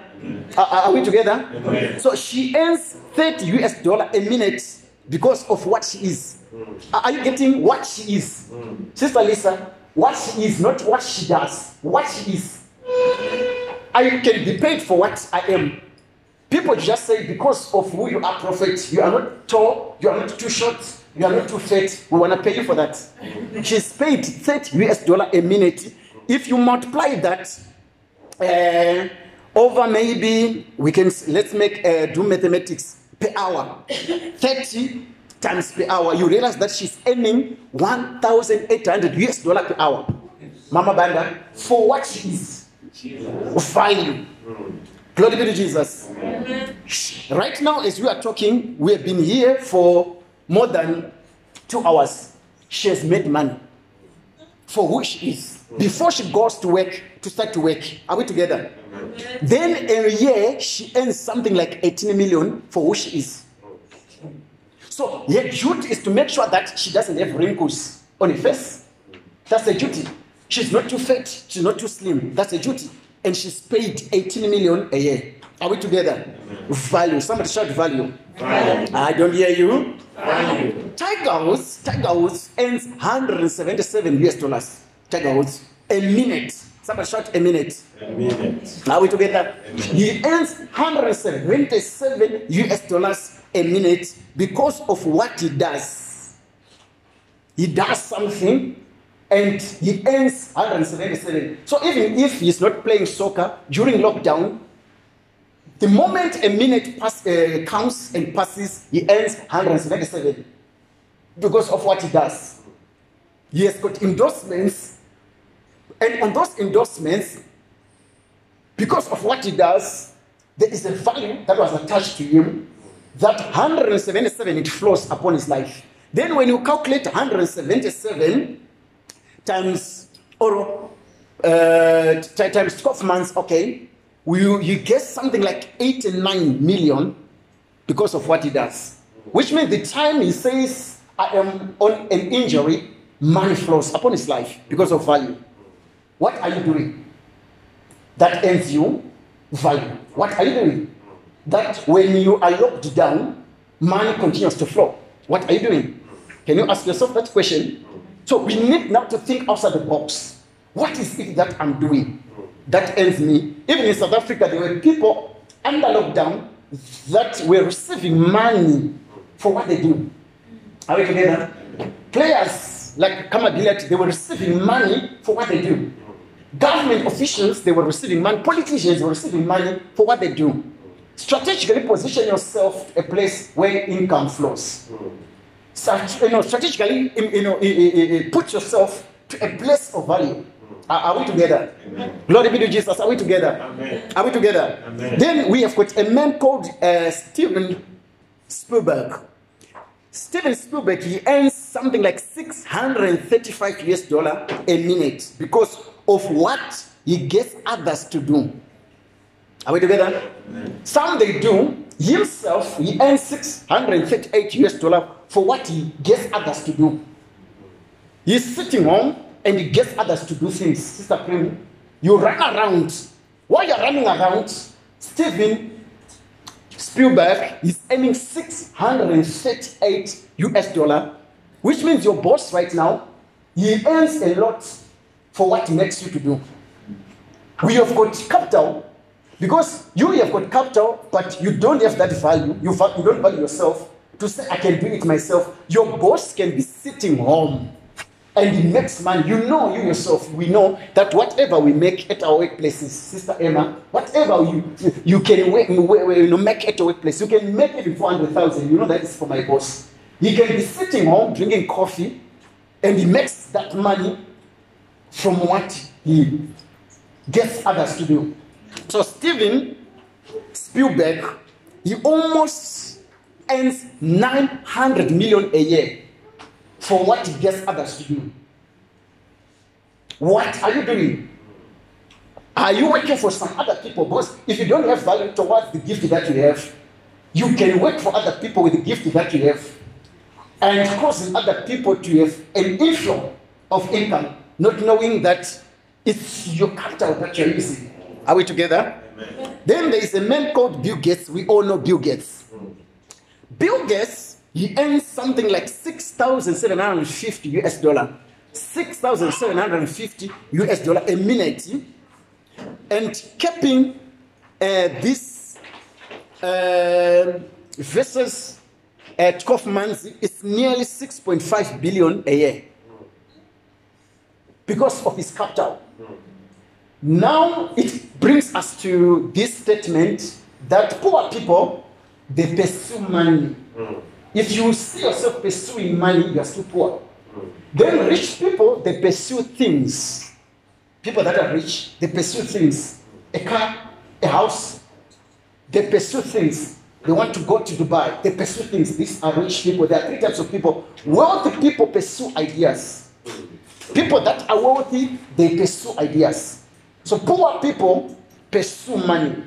Are, are we together? Amen. So she earns 30 US dollar a minute because of what she is. Mm. Are are you getting what she is? Mm. Sister Lisa, what she is, not what she does. What she is. I can be paid for what I am. People just say because of who you are, prophet, you are not tall, you are not too short, you are not too fat. We want to pay you for that. She's paid 30 US dollar a minute. If you multiply that uh, over maybe we can let's make uh, do mathematics per hour 30 times per hour you realize that she's earning 1800 us dollar per hour mama banda for what she is value glory be to jesus. Right now as we are talking we have been here for more than two hours. She has made money. For who she is. Before she goes to work to start to work are we together? Then in a year she earns something like 18 million for who she is. So her duty is to make sure that she doesn't have wrinkles on her face. That's the duty she's not too fat she's not too slim that's a duty and she's paid 18 million a year are we together value somebody shout value i don't hear you Value. Tiger Woods, Tiger Woods earns 177 US dollars. Tiger Woods, a minute. Somebody shout a minute. A minute. Are we together? He earns 177 US dollars a minute because of what he does. He does something and he earns 177. So even if he's not playing soccer during lockdown, the moment a minute pass, uh, counts and passes, he earns 177 because of what he does. He has got endorsements, and on those endorsements, because of what he does, there is a value that was attached to him. That 177 it flows upon his life. Then, when you calculate 177 times or uh, times 12 months, okay, you, you get something like 89 million because of what he does. Which means the time he says, I am on an injury, money flows upon his life because of value. What are you doing? That earns you value. What are you doing? That when you are locked down, money continues to flow. What are you doing? Can you ask yourself that question? So we need now to think outside the box. What is it that I'm doing that ends me? Even in South Africa, there were people under lockdown that were receiving money for what they do. Are we together? Players like Khama Billiat, they were receiving money for what they do. Government officials, they were receiving money. Politicians were receiving money for what they do. Strategically position yourself a place where income flows. Strat- you know, strategically, you know, eh, eh, eh, put yourself to a place of value. Are, we together? Glory be to Jesus. Are we together? Amen. Are we together? Amen. Then we have got a man called uh, Steven Spielberg. Steven Spielberg, he earns something like 635 US dollar a minute because of what he gets others to do. Are we together? Some they do himself, he earns 638 US dollar for what he gets others to do. He's sitting home and he gets others to do things. Sister Prim, you run around. While you're running around, Steven Spielberg is earning 638 US dollar, which means your boss right now, he earns a lot for what he makes you to do. We have got capital because you have got capital, but you don't have that value. You, you don't value yourself to say, I can do it myself. Your boss can be sitting home and he makes money. You know, you yourself, we know that whatever we make at our workplaces, Sister Emma, whatever you you can you know, make at your workplace, you can make it even 400,000. You know, that is for my boss. He can be sitting home drinking coffee and he makes that money from what he gets others to do. So Steven Spielberg, he almost earns 900 million a year for what he gets others to do. What are you doing? Are you working for some other people? Because if you don't have value towards the gift that you have, you can work for other people with the gift that you have and causing other people to have an inflow of income, not knowing that it's your capital that you're using. Are we together? Then there is a man called Bill Gates. We all know Bill Gates. Bill Gates, he earns something like 6,750 US dollar. 6,750 US dollar a minute. And keeping uh, this uh, versus uh, 12 months is nearly 6.5 billion a year because of his capital. Now it brings us to this statement that poor people they pursue money. Mm. If you see yourself pursuing money, you are still poor. Mm. Then rich people they pursue things. People that are rich, they pursue things. A car, a house, they pursue things. They want to go to Dubai. They pursue things. These are rich people. There are three types of people. Wealthy people pursue ideas. Mm. People that are wealthy, they pursue ideas. So poor people pursue money.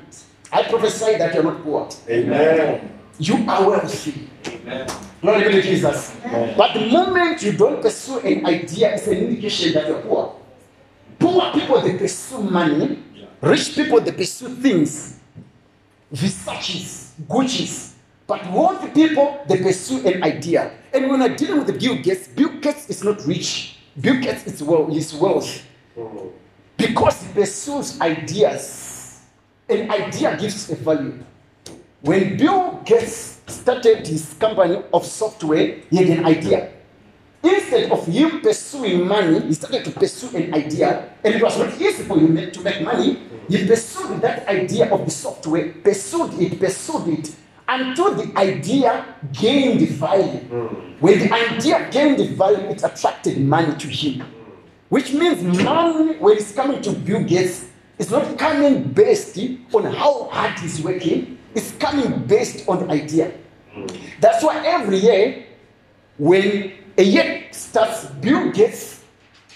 I prophesy that you're not poor. Amen. You are wealthy. Amen. Glory be to Jesus. But the moment you don't pursue an idea, it's an indication that you're poor. Poor people, they pursue money. Rich people, they pursue things. Versace's, Gucci's. But wealthy people, they pursue an idea. And when I'm dealing with Bill Gates, Bill Gates is not rich. Bill Gates is well, is wealth. Because he pursues ideas. An idea gives a value. When Bill Gates started his company of software, he had an idea. Instead of him pursuing money, he started to pursue an idea, and it was not easy for him to make money. He pursued that idea of the software, pursued it, pursued it, until the idea gained the value. Hmm. When the idea gained the value, it attracted money to him. Which means money, when it's coming to Bill Gates, it's not coming based on how hard he's working, it's coming based on the idea. That's why every year, when a year starts, Bill Gates,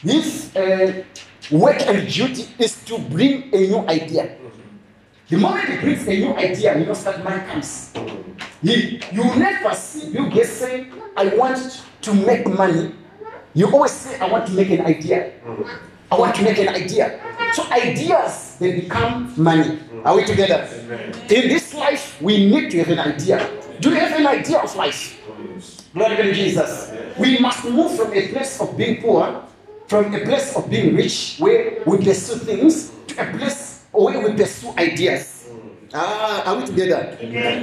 his uh, work and duty is to bring a new idea. The moment he brings a new idea, you know, that money comes. He, you never see Bill Gates say, I want to make money. You always say, I want to make an idea. I want to make an idea. So ideas, they become money. Are we together? In this life, we need to have an idea. Do you have an idea of life? Glory to Jesus. We must move from a place of being poor, from a place of being rich, where we pursue things, to a place where we pursue ideas. Ah, are we together?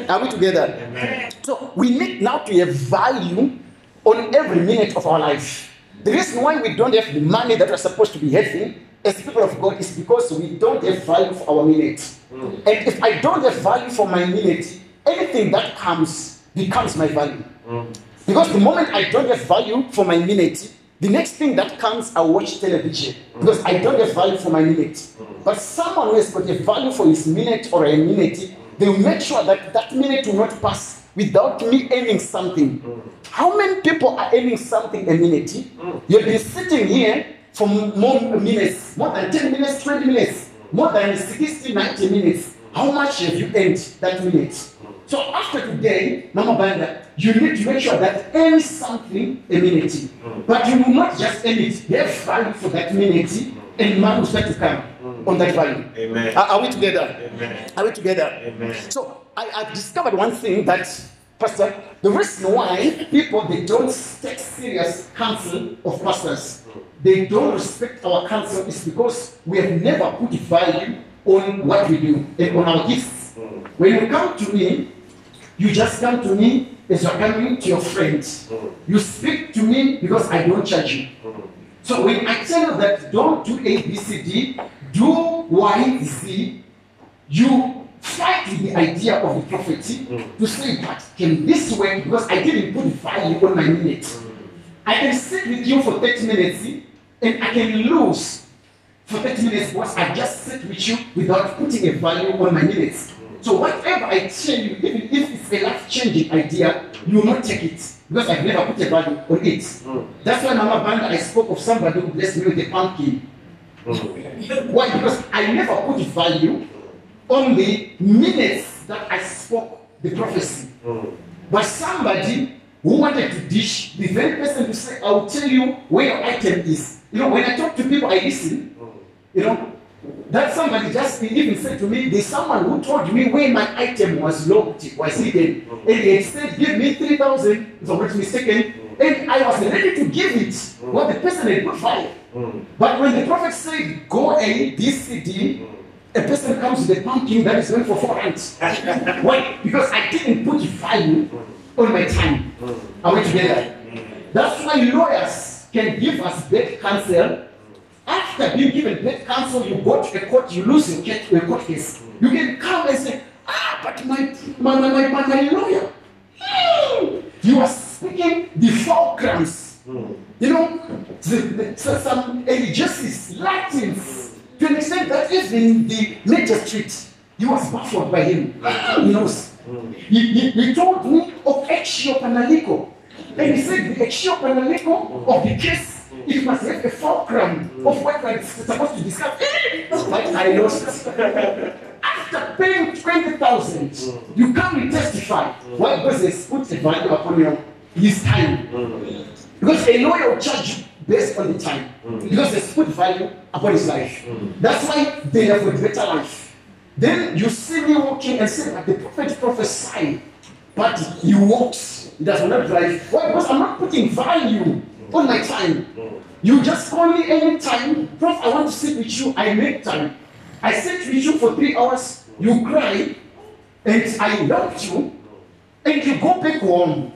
Are we together? So we need now to have value on every minute of our life. The reason why we don't have the money that we're supposed to be having as people of God is because we don't have value for our minute. Hmm. And if I don't have value for my minute, anything that comes becomes my value. Hmm. Because the moment I don't have value for my minute, the next thing that comes, I watch television hmm. because I don't have value for my minute. But someone who has got a value for his minute or a minute, they will make sure that that minute will not pass without me earning something. Mm. How many people are earning something a minute? Mm. You've been sitting here for more minutes, more than 10 minutes, 20 minutes, more than 60, 90 minutes. How much have you earned that minute? So after today, Mama Banda, you need to make sure that earn something a minute. Mm. But you will not just earn it. Have value for that minute, and man will start to come on that value. Amen. Are, are we together? Amen. Are we together? Amen. So I, I've discovered one thing that, Pastor, the reason why people they don't take serious counsel of pastors, they don't respect our counsel is because we have never put value on what we do and on our gifts. When you come to me, you just come to me as you're coming to your friends. You speak to me because I don't charge you. So when I tell you that don't do A, B, C, D, do Y, Z, you fight with the idea of the prophecy to mm. say, but can this work? Because I didn't put value on my minute. Mm. I can sit with you for 30 minutes and I can lose for 30 minutes because I just sit with you without putting a value on my minutes. Mm. So whatever I tell you, even if it's a life-changing idea, you will not take it because I've never put a value on it. That's why Mama Banda, I spoke of somebody who blessed me with a pumpkin. Why? Because I never put value on the minutes that I spoke the prophecy. Hmm. But somebody who wanted to dish, the very person who said, I will tell you where your item is. You know, when I talk to people, I listen. Hmm. You know, that somebody just even said to me, there's someone who told me where my item was locked, was hidden. Hmm. And he said, give me 3,000, if I'm not mistaken. And I was ready to give it. What the person had put five. But when the prophet said, go A, B, C, D, a person comes with a pumpkin that is meant for four hands. Why? Because I didn't put value on my time. Are we together? That's why lawyers can give us bad counsel. After being given bad counsel, you go to the court, you lose your court case. You can come and say, ah, but my my my, my, my lawyer, hmm, you are speaking the fulcrums. You know, the, the, so some religious Latins, to an extent that even the magistrate, he was baffled by him. He knows. He, he, he told me of Exio Panalico. And he said the Exio Panalico of the case, it must have a fulcrum of what I'm supposed to discuss. But I lost. After paying 20,000, you come and testify. Why? Because they put a value upon your, his time. Mm. Because a lawyer will charge you based on the time. Mm. Because they put value upon his life. Mm. That's why they have a better life. Then you see me walking and say, like the prophet prophesied, but he walks, he does not drive. Why? Because I'm not putting value on my time. Mm. You just call me anytime. Prof, I want to sit with you, I make time. I sit with you for three hours, you cry, and I helped you, and you go back home.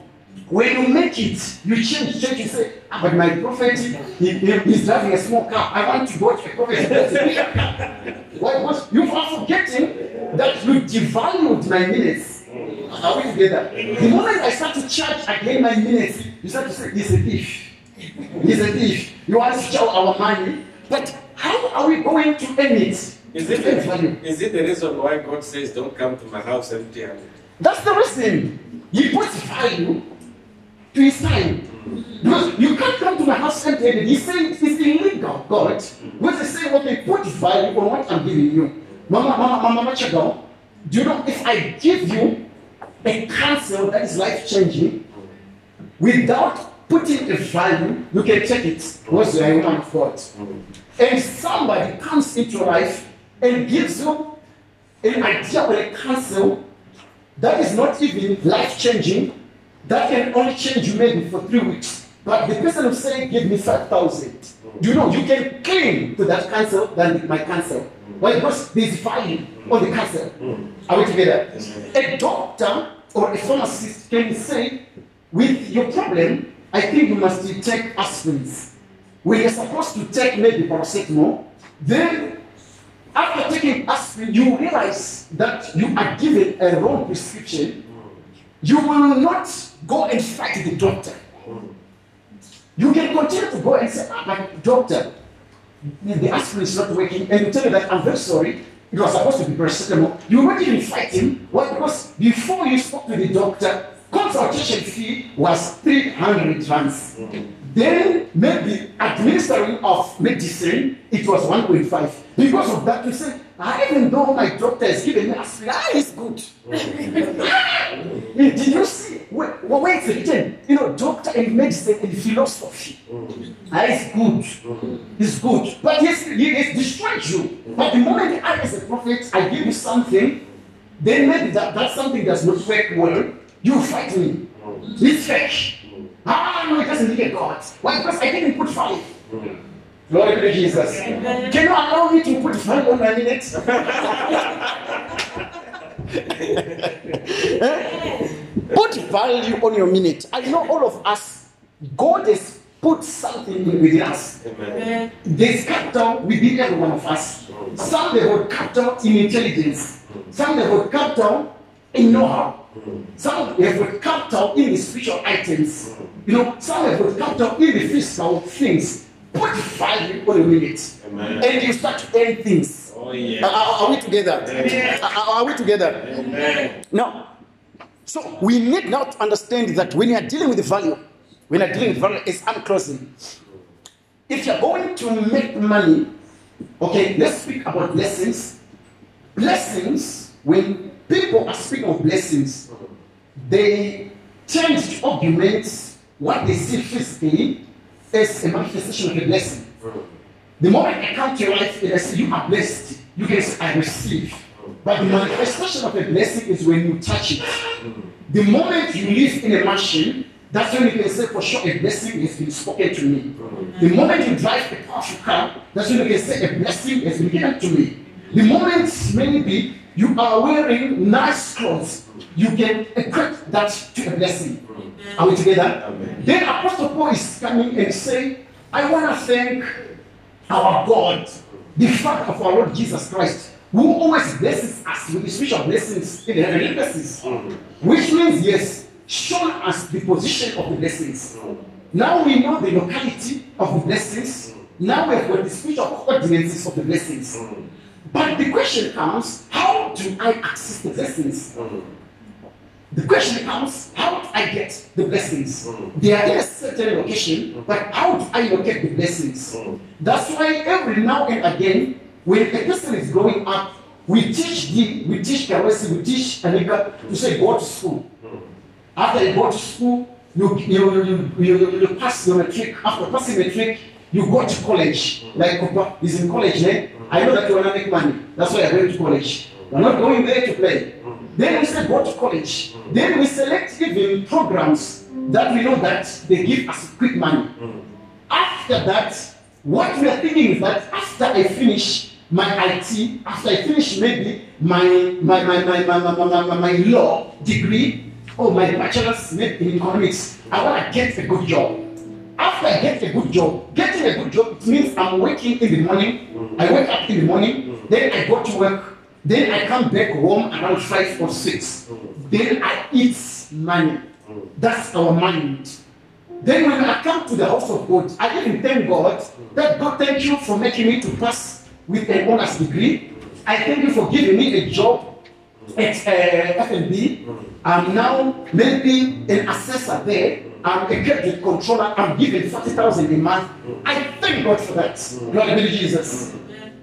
When you make it, you change, change, you say, ah, but my prophet, he, he- he's driving a small car. I want to go to a prophet. who drives a bigger car." Why? Because you are forgetting that you devalued my minutes. Are we together? The moment I start to charge again my minutes, you start to say, he's a thief. He's a thief. You want to chow our money, but how are we going to earn it? Is it, the, is it the reason why God says, don't come to my house empty handed? That's the reason. He puts value to his time. Because you can't come to my house empty handed. He's saying it's illegal, God. When they say, okay, put value on what I'm giving you. Mama, Mama, Mama Machago, do you know if I give you a counsel that is life changing without putting a value, you can take it because you are woman of And somebody comes into life and gives you an idea or a counsel that is not even life changing, that can only change you maybe for three weeks. But the person who saying, give me 5,000, you know, you can cling to that counsel than my counsel. Why? Because there's value on the counsel. Are we together? A doctor or a pharmacist can say, with your problem, I think you must take aspirins. When you're supposed to take maybe paracetamol, then after taking aspirin, you realize that you are given a wrong prescription. You will not go and fight the doctor. You can continue to go and say, ah, but doctor, the aspirin is not working, and you tell him that I'm very sorry. It was supposed to be paracetamol. You will not even fight him. Why? Because before you spoke to the doctor, consultation fee was 300 rands. Then maybe administering of medicine, it was 1.5. Because of that, you say, ah, even though my doctor has given me aspirin, ah, it's good. Did you see where it's written? You know, doctor and medicine and philosophy. Ah, it's good. It's good. But yes, he has destroyed you. But the moment I, as a prophet, I give you something, then maybe that, that something does not work well, you fight me. It's fake. Ah, no, it doesn't need a God. Why? Because I didn't put value. Glory to Jesus. Can you allow me to put value on my minutes? Put value on your minute. I know all of us, God has put something within us. Amen. There's capital within every one of us. Some they hold capital in intelligence. Some they hold capital in know-how. Some they hold capital in the spiritual items. You know, some they hold capital in the physical things. Put value on a minute. Amen. And you start to earn things. Oh, Are, yeah. are- are we together? Amen. Are, are- we together? Amen. No. So we need now to understand that when you are dealing with value, when you are dealing with value, it's I'm. If you're going to make money, okay, let's speak about blessings. Blessings, when people are speaking of blessings, they tend to augment what they see physically as a manifestation of a blessing. The moment I come to your life and I say you are blessed, you can say I receive. But the manifestation of a blessing is when you touch it. The moment you live in a mansion, that's when you can say for sure a blessing has been spoken to me. The moment you drive a powerful car, that's when you can say a blessing has been given to me. The moment maybe you are wearing nice clothes, you can equate that to a blessing. Are we together? Amen. Then Apostle Paul is coming and saying, I want to thank our God, the Father of our Lord Jesus Christ, who always blesses us with the spiritual blessings in the heavenly places. Mm. Which means, yes, show us the position of the blessings. Mm. Now we know the locality of the blessings. Mm. Now we have got the spiritual ordinances of the blessings. But the question comes, how do I access the blessings? Mm-hmm. The question comes, how do I get the blessings? Mm-hmm. They are in a certain location, mm-hmm. but how do I locate the blessings? That's why every now and again, when a person is growing up, we teach the, we teach Karesi, we teach Anika to say go to school. After you go to school, you, you, you, you, you, pass your matric. After passing matric, you go to college. Like is in college, eh? I know that you want to make money. That's why you're going to college. You're not going there to play. Then we say go to college. Then we select even programs that we know that they give us quick money. After that, what we are thinking is that after I finish my IT, after I finish maybe my my my my my, my, my, my, my law degree or my bachelor's in economics, I want to get a good job. After I get a good job, getting a good job means I'm working in the morning. I wake up in the morning, then I go to work, then I come back home around five or six. Then I eat money. That's our mind. Then when I come to the house of God, I even thank God that God thank you for making me to pass with an honors degree. I thank you for giving me a job at uh, FNB. I'm now maybe an assessor there. I'm a credit controller. I'm given 40,000 a month. I thank God for that. Be to Jesus.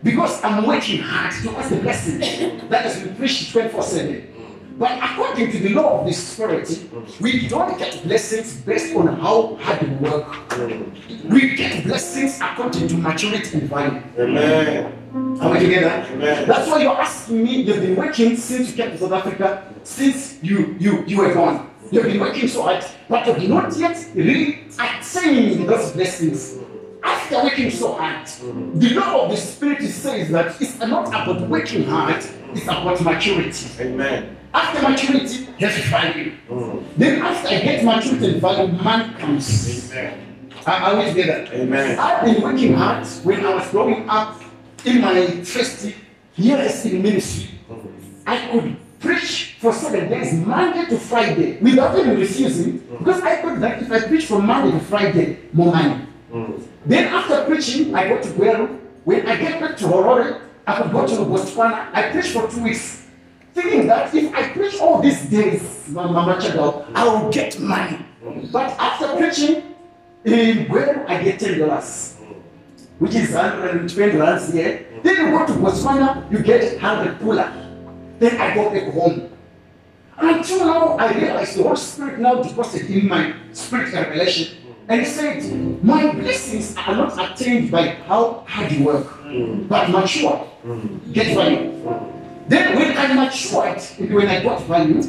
Because I'm working hard towards the blessing that has been preached 24 7. But according to the law of the Spirit, we don't get blessings based on how hard we work. We get blessings according to maturity and value. Amen. Are we together? Amen. That's why you're asking me, you've been working since you came to South Africa, since you you you were born. You've been working so hard, but you've not yet really attaining those blessings. After working so hard, the law of the spirit says that it's not about working hard, it's about maturity. Amen. After maturity, there's value. Mm. Then after I get maturity and value, man comes. Amen. Are are we together? Amen. I've been working hard when I was growing up in my first years in ministry. I could preach for seven days, Monday to Friday, without even refusing, because I thought that if I preach from Monday to Friday, more money. Mm. Then after preaching, I go to Gweru. When I get back to Harare, I could go to Botswana. I preach for two weeks, thinking that if I preach all these days, Mama Chado, I will get money. But after preaching in I get ten dollars which is 120 rands here. Then you go to Botswana, you get 100 pula. Then I go back home. Until now, I realized the Holy Spirit now deposited in my spirit revelation. And he said, My blessings are not attained by how hard you work, but matured. Get value. Then when I matured, when I got value,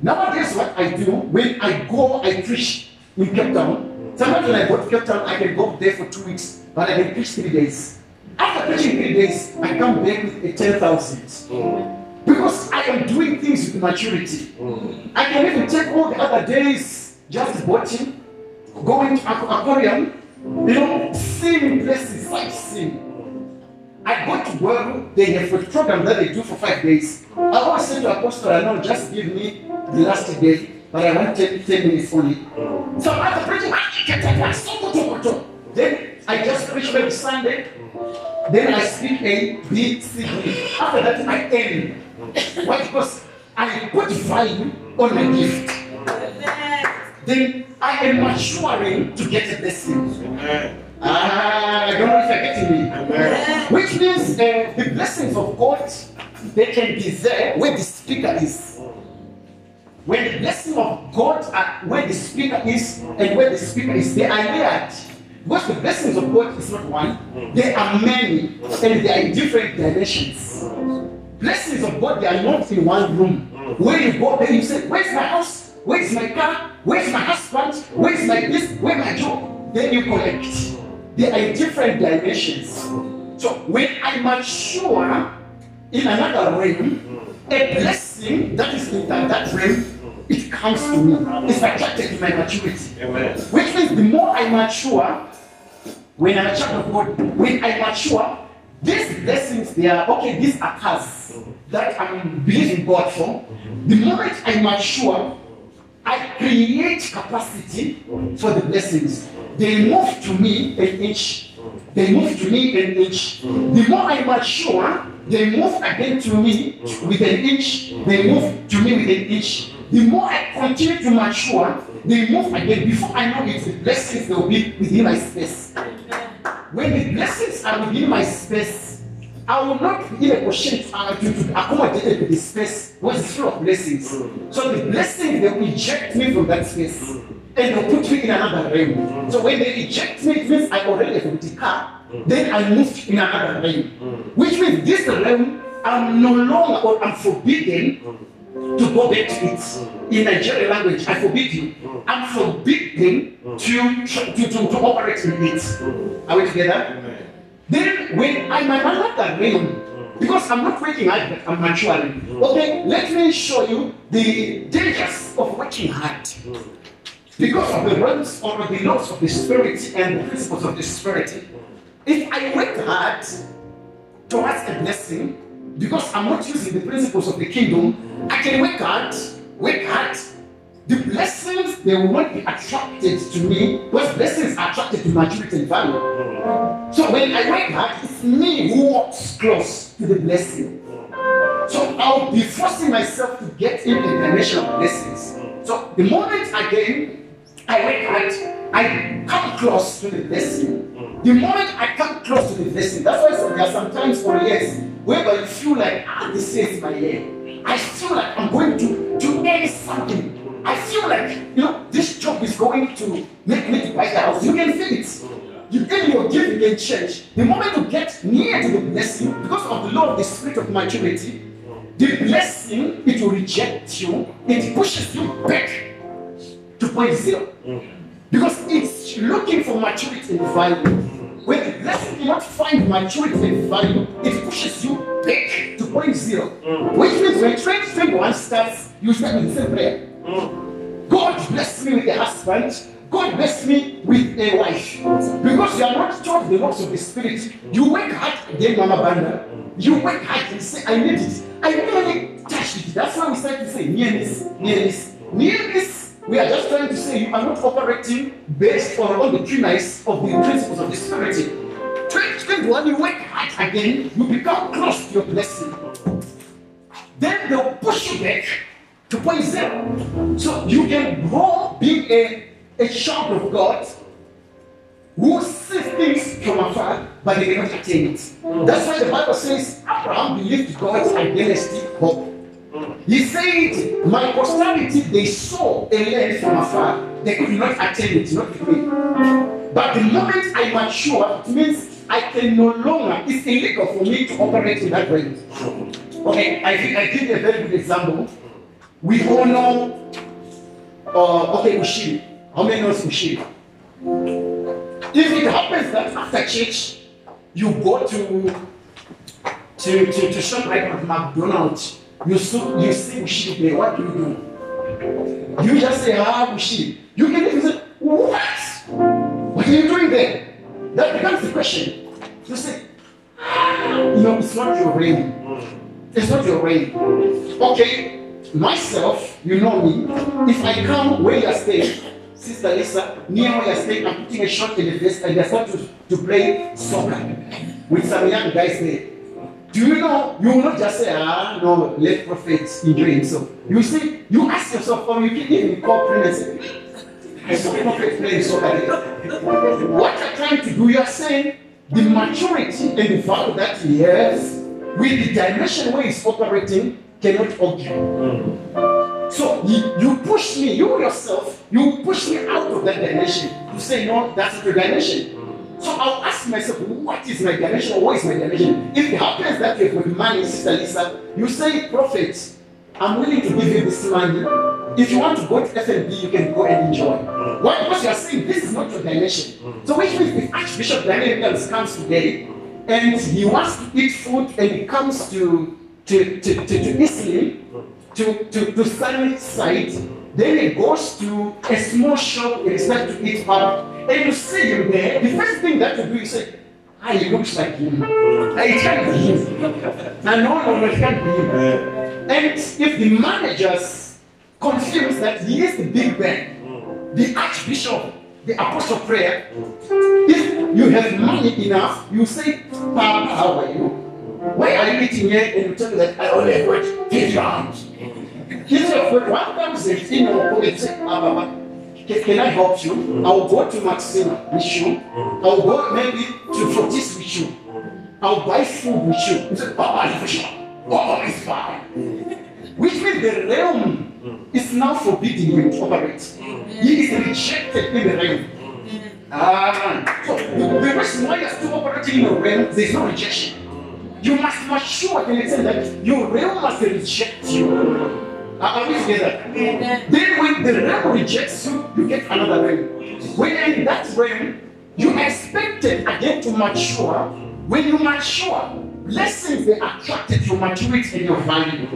nowadays what I do, when I go, I preach in Cape Town. Sometimes when I go to Cape Town, I can go there for two weeks, but I can preach three days. After preaching three days, I come back with a 10,000. Because I am doing things with maturity. I can even take all the other days just watching, going to aqu- aquarium, you know, seeing places, sightseeing. I go to work, they have a program that they do for five days. I always say to Apostle, I know, just give me the last day, but I want 10, 10 minutes only. So after preaching, then I just preach every Sunday. Then I speak A, B, C, D. After that, I end. Why? Because I put value on my gift. Then I am maturing to get a blessing. Ah, I don't know if you're getting me. Amen. Which means uh, the blessings of God, they can be there where the speaker is. When the blessing of God are where the speaker is and where the speaker is, they are layered. Because the blessings of God is not one, they are many and they are in different dimensions. Blessings of God, they are not in one room. Where you go there, you say, Where's my house? Where's my car? Where's my husband? Where's my this? Where's my job? Then you collect. They are different dimensions. So when I mature in another realm, a blessing that is in that, that realm, it comes to me. It's attracted to my maturity. Amen. Which means the more I mature, when I'm a child of God, when I mature, these blessings, they are okay, these are cars that I'm believing God for. The moment I mature, I create capacity for the blessings. They move to me an inch. They move to me an inch. The more I mature, they move again to me with an inch. They move to me with an inch. The more I continue to mature, they move again. Before I know it, the blessings will be within my space. When the blessings are within my space, I will not in a position uh, to, to accommodate with the space which is full of blessings. So the blessings they will eject me from that space and they'll put me in another realm. So when they eject me, it means I already have the car. Then I moved in another realm, which means this realm I'm no longer or I'm forbidden to go back to it. In Nigerian language, I forbid you. I'm forbidden to, to, to, to operate in it. Are we together? Then when I'm another realm, because I'm not working hard, I'm maturing. Okay, let me show you the dangers of working hard. Because of the realms or the laws of the spirit and the principles of the spirit. If I work hard towards a blessing, because I'm not using the principles of the kingdom, I can work hard, work hard. The blessings they will not be attracted to me, because blessings are attracted to maturity and value. So when I work hard, it's me who walks close to the blessing. So I'll be forcing myself to get in the dimension of blessings. So the moment again I wake up, I come close to the blessing. The moment I come close to the blessing, that's why there are sometimes for years whereby you feel like, ah, this is my year. I feel like I'm going to, to earn something. I feel like, you know, this job is going to make me to buy the house. You can feel it. You get your gift, you can change. The moment you get near to the blessing, because of the law of the spirit of maturity, the blessing, it will reject you, it pushes you back to point zero. Because it's looking for maturity and value. When the blessing cannot find maturity and value, it pushes you back to point zero. Which means when 2021 starts, you start with the same prayer. God bless me with a husband. God bless me with a wife. Because you are not taught the laws of the spirit. You work hard again, Mama Banda. You work hard and say, I need it. I really touched it. That's why we start to say nearness, nearness. Nearness, we are just trying to say you are not operating based on, on the premise of the principles of the spirit. 2021, you work hard again, you become close to your blessing. Then they'll push you back to zero. So you can grow being a, a child of God who sees things from afar, but they cannot attain it. That's why the Bible says Abraham believed God and dynasty hope. He said, My posterity, they saw a land from afar, they could not attain it, not with me. But the moment I mature, it means I can no longer, it's illegal for me to operate in that way. Okay, I think I give you a very good example. We all know, uh, okay, Bushiri. How many knows Bushiri? If it happens that after church, you go to to, to, to shop like McDonald's, you see, you see Bushiri there, what do you do? You just say, ah, Bushiri. You can even say, what? What are you doing there? That becomes the question. You say, ah, know, it's not your rain. It's not your rain. Okay, myself, you know me. If I come where you are staying, Sister Lisa, near where you're staying, I'm putting a shot in the face and they start to, to play soccer with some young guys there. Do you know, you will not just say, ah, no, let prophet enjoy himself. You see, you ask yourself, or you can even call parents and saw prophet playing soccer there. What you're trying to do, you're saying the maturity and the value that he has with the dimension where he's operating cannot argue. So you, you push me, you yourself, you push me out of that dimension to say, no, that's your dimension. So I'll ask myself, what is my dimension or what is my dimension? If it happens that you have got money, Sister Lisa, you say, Prophet, I'm willing to give you this money. If you want to go to FNB, you can go and enjoy. Why? Because you are saying this is not your dimension. So which means if Archbishop Daniel comes today and he wants to eat food and he comes to to to, to, to Eastleigh, to, to, to sunny side, then he goes to a small shop and starts to eat pub, and you see him there, the first thing that you do is say, ah, he looks like him. Ah, It can't be him. And no, no, it can't be him. And if the managers confirms that he is the big man, the archbishop, the apostle of prayer, if you have money enough, you say, Papa, how are you? Why are you eating here? And you tell me that I only have got 50 pounds. He's like, but one thousand in your pocket, say, ah, Baba, can, can I help you? I'll go to Maxima with you. I'll go maybe to Fortis with you. I'll buy food with you. He said, Baba, for sure. Baba is fine. Which means the realm is now forbidding him to operate. He is rejected in the realm. Ah, so the the reason why you're still operating in the realm, there's no rejection. You must mature in the sense that your realm must reject you. Are are we together? Then when the realm rejects you, you get another realm. When in that realm, you expected again to mature. When you mature, blessings they attracted your maturity and your value.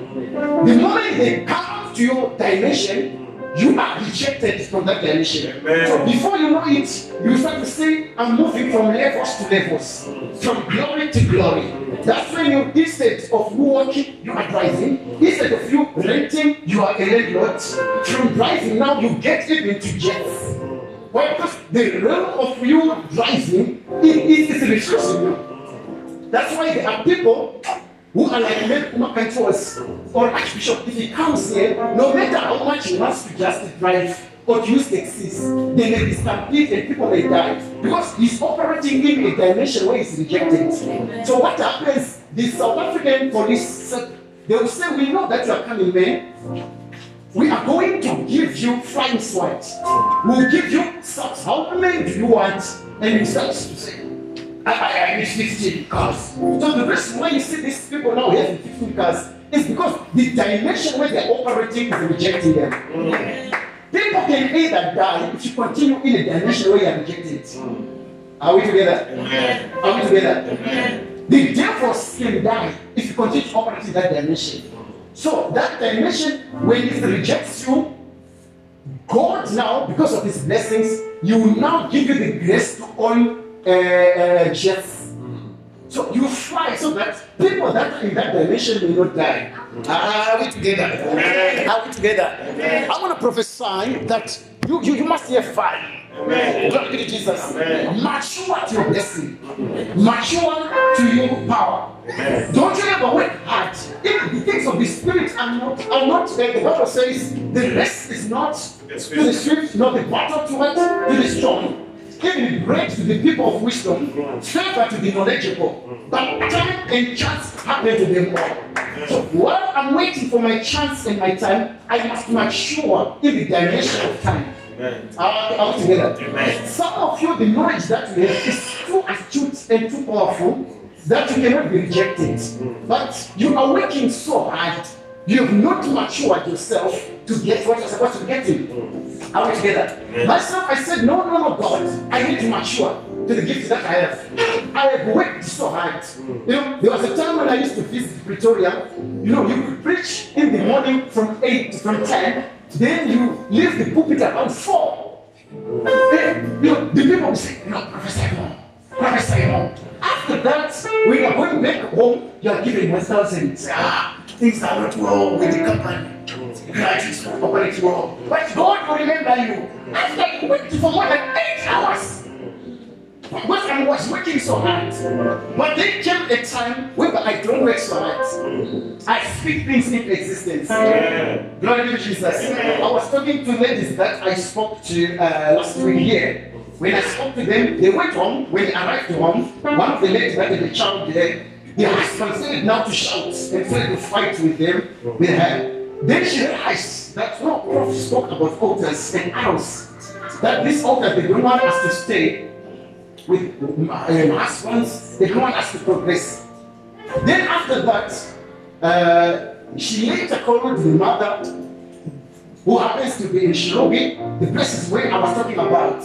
The moment they come to your dimension, you are rejected from that dimension. Amen. So before you know it, you start to say, I'm moving from levels to levels, from glory to glory. That's when you, instead of you working, you are driving. Instead of you renting, you are a landlord. From driving now, you get even to jets. Why? Because the realm of you driving it, it is restricting you. That's why there are people who are like Meg Makantos or Archbishop. If he comes here, no matter how much he wants to just drive or to use taxis, they may be stampede and people may die because he's operating in a dimension where he's rejected. So what happens? The South African police, they will say, we know that you are coming, man. We are going to give you flying squad. We'll give you socks. How many do you want? And he starts to say, I, I, I need 15 cars. So the reason why you see these people now having 15 cars is because the dimension where they're operating is rejecting them. Mm. People can either die if you continue in a dimension where you are rejected. Mm. Are we together? Are we together? The devils can die if you continue to operate in that dimension. So that dimension, when it rejects you, God now, because of His blessings, you will now give you the grace to own uh, uh, jets. So you fly so that people that are in that dimension will not die. Are we together? Amen. Are we together? I want to prophesy that you, you, you must hear fire. Glory to Jesus. Mature to your blessing. Mature to your power. Don't you ever work hard. If the things of the spirit are not, are not there, the Bible says the rest is not to the swift, not the battle to it, to the strong. Grace to the people of wisdom, favor to the knowledgeable. But time and chance happen to them all. So while I'm waiting for my chance and my time, I must mature in the dimension of time. Are together? Amen. Some of you, the knowledge that you have is too astute and too powerful that you cannot be rejected. Mm. But you are working so hard, you have not matured yourself to get what you're supposed to get in. Are we together? Myself, I said, no, no, no, God, I need to mature to the gift that I have. I have worked so hard. You know, there was a time when I used to visit Pretoria. You know, you could preach in the morning from 8 to from 10, then you leave the pulpit around 4. Then, you know, the people will say, no, Professor Professor. After that, when you're going back home, you're giving 1,000. Ah, things are not well with the company. Right, it's not operating well. But God to remember you. After you worked for more than eight hours. Because I was working so hard. But there came a time where I don't work so hard. I speak things into existence. Glory to Jesus. I was talking to ladies that I spoke to uh, last week here. When I spoke to them, they went home. When they arrived home, one of the ladies that had a child there, the husband started now to shout and started to fight with them, with her. Then she realized that no prophet spoke about altars and arrows. That these altars, they don't want us to stay with um, husbands, they don't want us to progress. Then after that, uh, she later called the mother, who happens to be in Shirogi, the place is where I was talking about.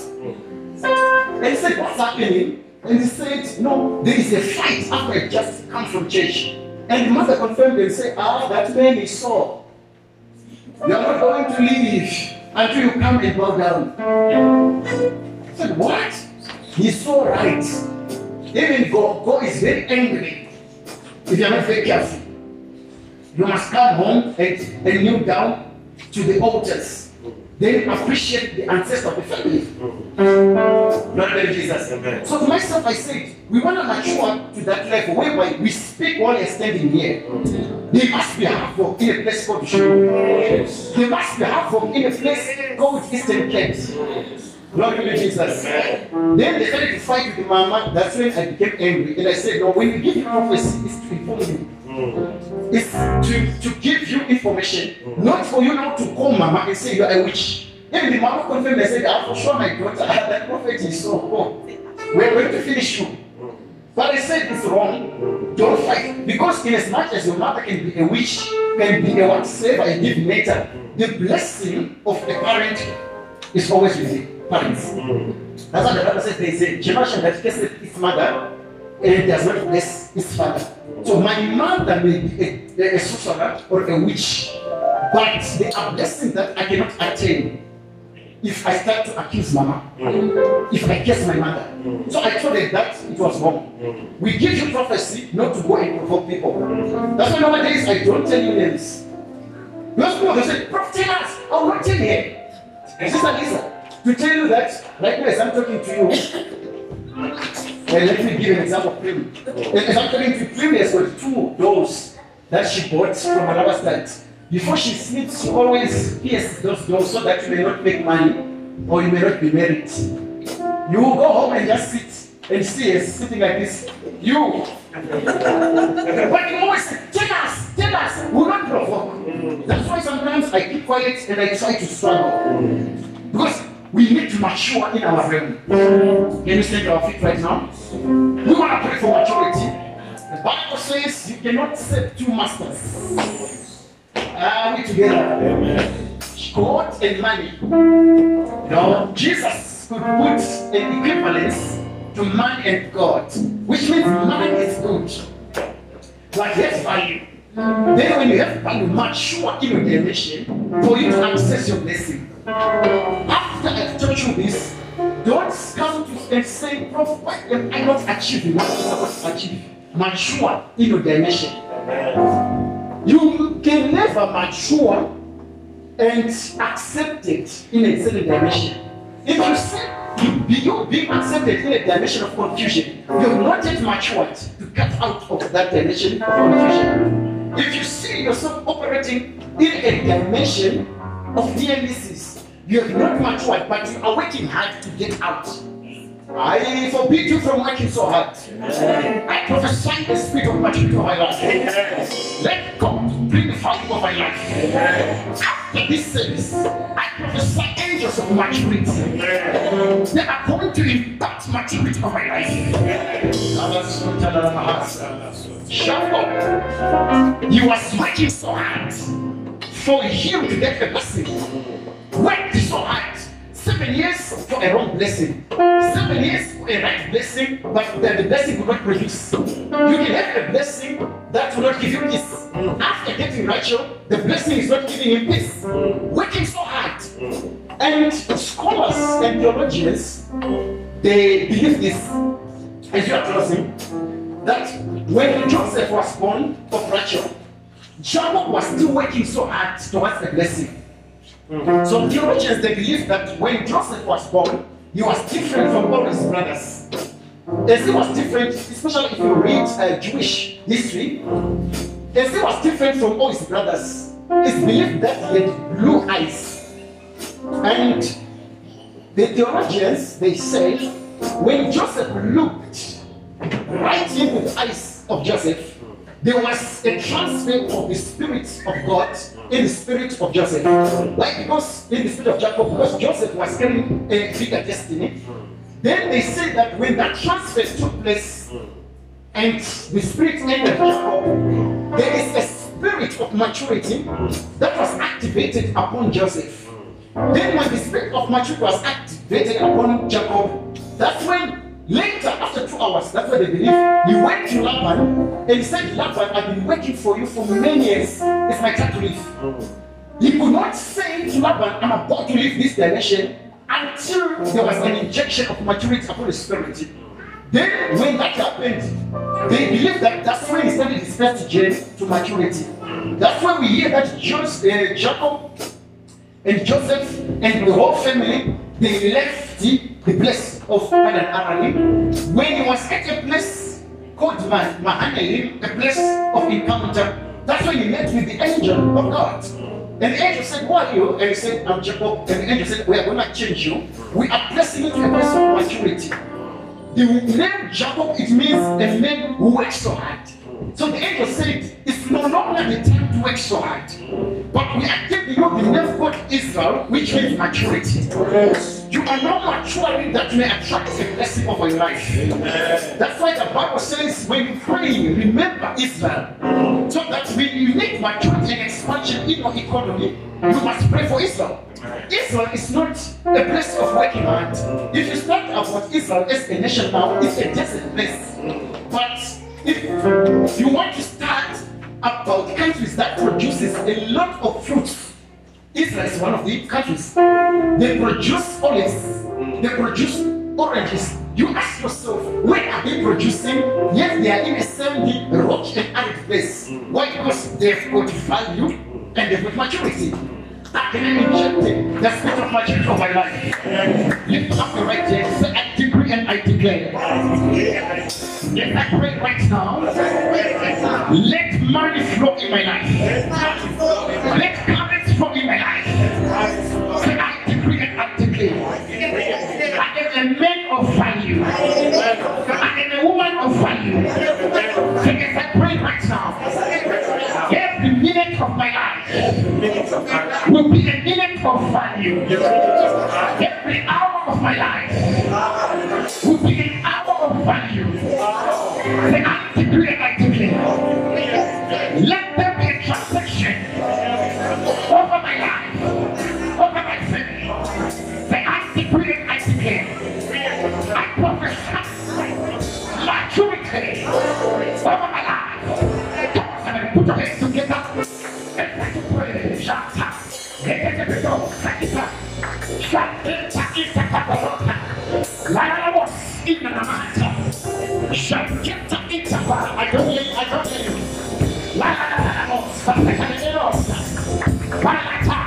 And said, what's happening? And he said, no, there is a fight after I just come from church. And the mother confirmed and said, ah, that man is sore. You are not going to leave until you come and bow down. I said, what? He's so right. Even God, God is very angry if you are not very careful. You must come home and, and kneel down to the altars. Then appreciate the ancestors of the family. Mm-hmm. Not very Jesus. Amen. So to myself, I said, we want to mature to that level whereby we speak while you're standing here. They must be harmful in a place called Shiloh. They must be harmful in a place called Eastern Kent. Glory to Jesus. Then they started to fight with the mama. That's when I became angry. And I said, No, when you give you prophecy, it's to inform mm-hmm. you. It's to, to give you information, not for you now to call mama and say you are a witch. Even the mama confirmed, I said, I'm for sure my daughter, that prophet is so poor. We're going to finish you. But I said it's wrong. Don't fight. Because in as much as your mother can be a witch, can be a whatsoever a divinator, the blessing of a parent is always with the parents. That's what the Bible says. There is a generation that curses its mother and does not bless its father. So my mother may be a, sorcerer or a witch, but there are blessings that I cannot attain if I start to accuse mama, if I curse my mother. So I told her that it was wrong. We give you prophecy not to go and provoke people. That's why nowadays I don't tell you names. Most people say, Prophet, tell us. I will not tell you. Sister Lisa, to tell you that, like as I'm talking to you, and let me give an example of I'm talking to Prem, has got two dolls that she bought from another state. Before she sleeps, she always pierces those dolls so that you may not make money or you may not be married. You will go home and just sit and see her sitting like this. You. but you always tell us, tell us, we will not provoke. That's why sometimes I keep quiet and I try to struggle. Mm. Because we need to mature in our realm. Can you stand our feet right now? We want to pray for maturity. The Bible says you cannot serve two masters. Are we together? Amen. God and money. Know, Jesus could put an equivalence to man and God, which means man is good. Like has value. Then when you have value, mature in your dimension for you to access your blessing. After I taught you this, don't come to and say, Prof, why am I not achieving what I'm supposed to achieve? Mature in your dimension. You can never mature and accept it in a certain dimension. If you say you being accepted in a dimension of confusion, you have not yet matured to get out of that dimension of confusion. If you see yourself operating in a dimension of nemesis, you have not matured, but you are working hard to get out. I forbid you from working so hard. I prophesy the spirit of maturity over my life. Let God bring the fire over my life. After this service, I prophesy angels of maturity. They are going to impact maturity over my life. Shut up. You was working so hard for him to get a blessing. Worked so hard. Seven years for a wrong blessing. Seven years for a right blessing, but the, the blessing will not produce. You can have a blessing that will not give you peace. After getting Rachel, the blessing is not giving him peace. Working so hard. And scholars and theologians, they believe this, as you are closing, that when Joseph was born of Rachel, Jacob was still working so hard towards the blessing. Some theologians they believe that when Joseph was born, he was different from all his brothers. As he was different, especially if you read uh, Jewish history, as he was different from all his brothers. It's believed that he had blue eyes. And the theologians they say when Joseph looked right into the eyes of Joseph, there was a transfer of the spirit of God in the spirit of Joseph. Like because in the spirit of Jacob, because Joseph was carrying a bigger destiny. Then they say that when that transfer took place and the spirit entered Jacob, there is a spirit of maturity that was activated upon Joseph. Then when the spirit of maturity was activated upon Jacob, that's when later, after two hours, that's what they believe, he went to Laban and he said, Laban, I've been waiting for you for many years. It's my time to leave. He could not say to Laban, I'm about to leave this direction until there was an injection of maturity upon the spirit. Then, when that happened, they believe that that's when he started his first journey to maturity. That's when we hear that Joseph, uh, Jacob and Joseph and the whole family they left the, place of Padan when he was at a place called Ma- Mahanaim, a place of encounter. That's when he met with the angel of God. And the angel said, Who are you? And he said, I'm Jacob. And the angel said, We are going to change you. We are placing you to a place of maturity. The name Jacob, it means a man who works so hard. So the angel said, It's no longer the time work so hard. But we are giving you the name called Israel, which means maturity. You are now maturing that may attract the blessing over your life. That's why the Bible says, when you pray, remember Israel. So that when you need maturity and expansion in your economy, you must pray for Israel. Israel is not a place of working hard. If you start about Israel as a nation now, it's a desert place. But if you want to start about countries that produces a lot of fruits, Israel is one of the countries. They produce olives, they produce oranges. You ask yourself, where are they producing? Yes, they are in a sandy, rocky, and arid place. Why? Because they've got value and they've got maturity. I can inject the spirit of maturity of my life. Lift up the right hand, and I declare. Yes, I pray right now. Let money flow in my life. Let comments flow in my life. I and I declare. I am a man of value. I am a woman of value. Say, yes, I pray right now. Every minute of my life will be a minute of value. Every hour my life will be an hour of value. Say, I declare. Let there be inanamata. Shanta, kita, ba. I don't hear you, I don't hear you. Lalabos, sakita, Balata,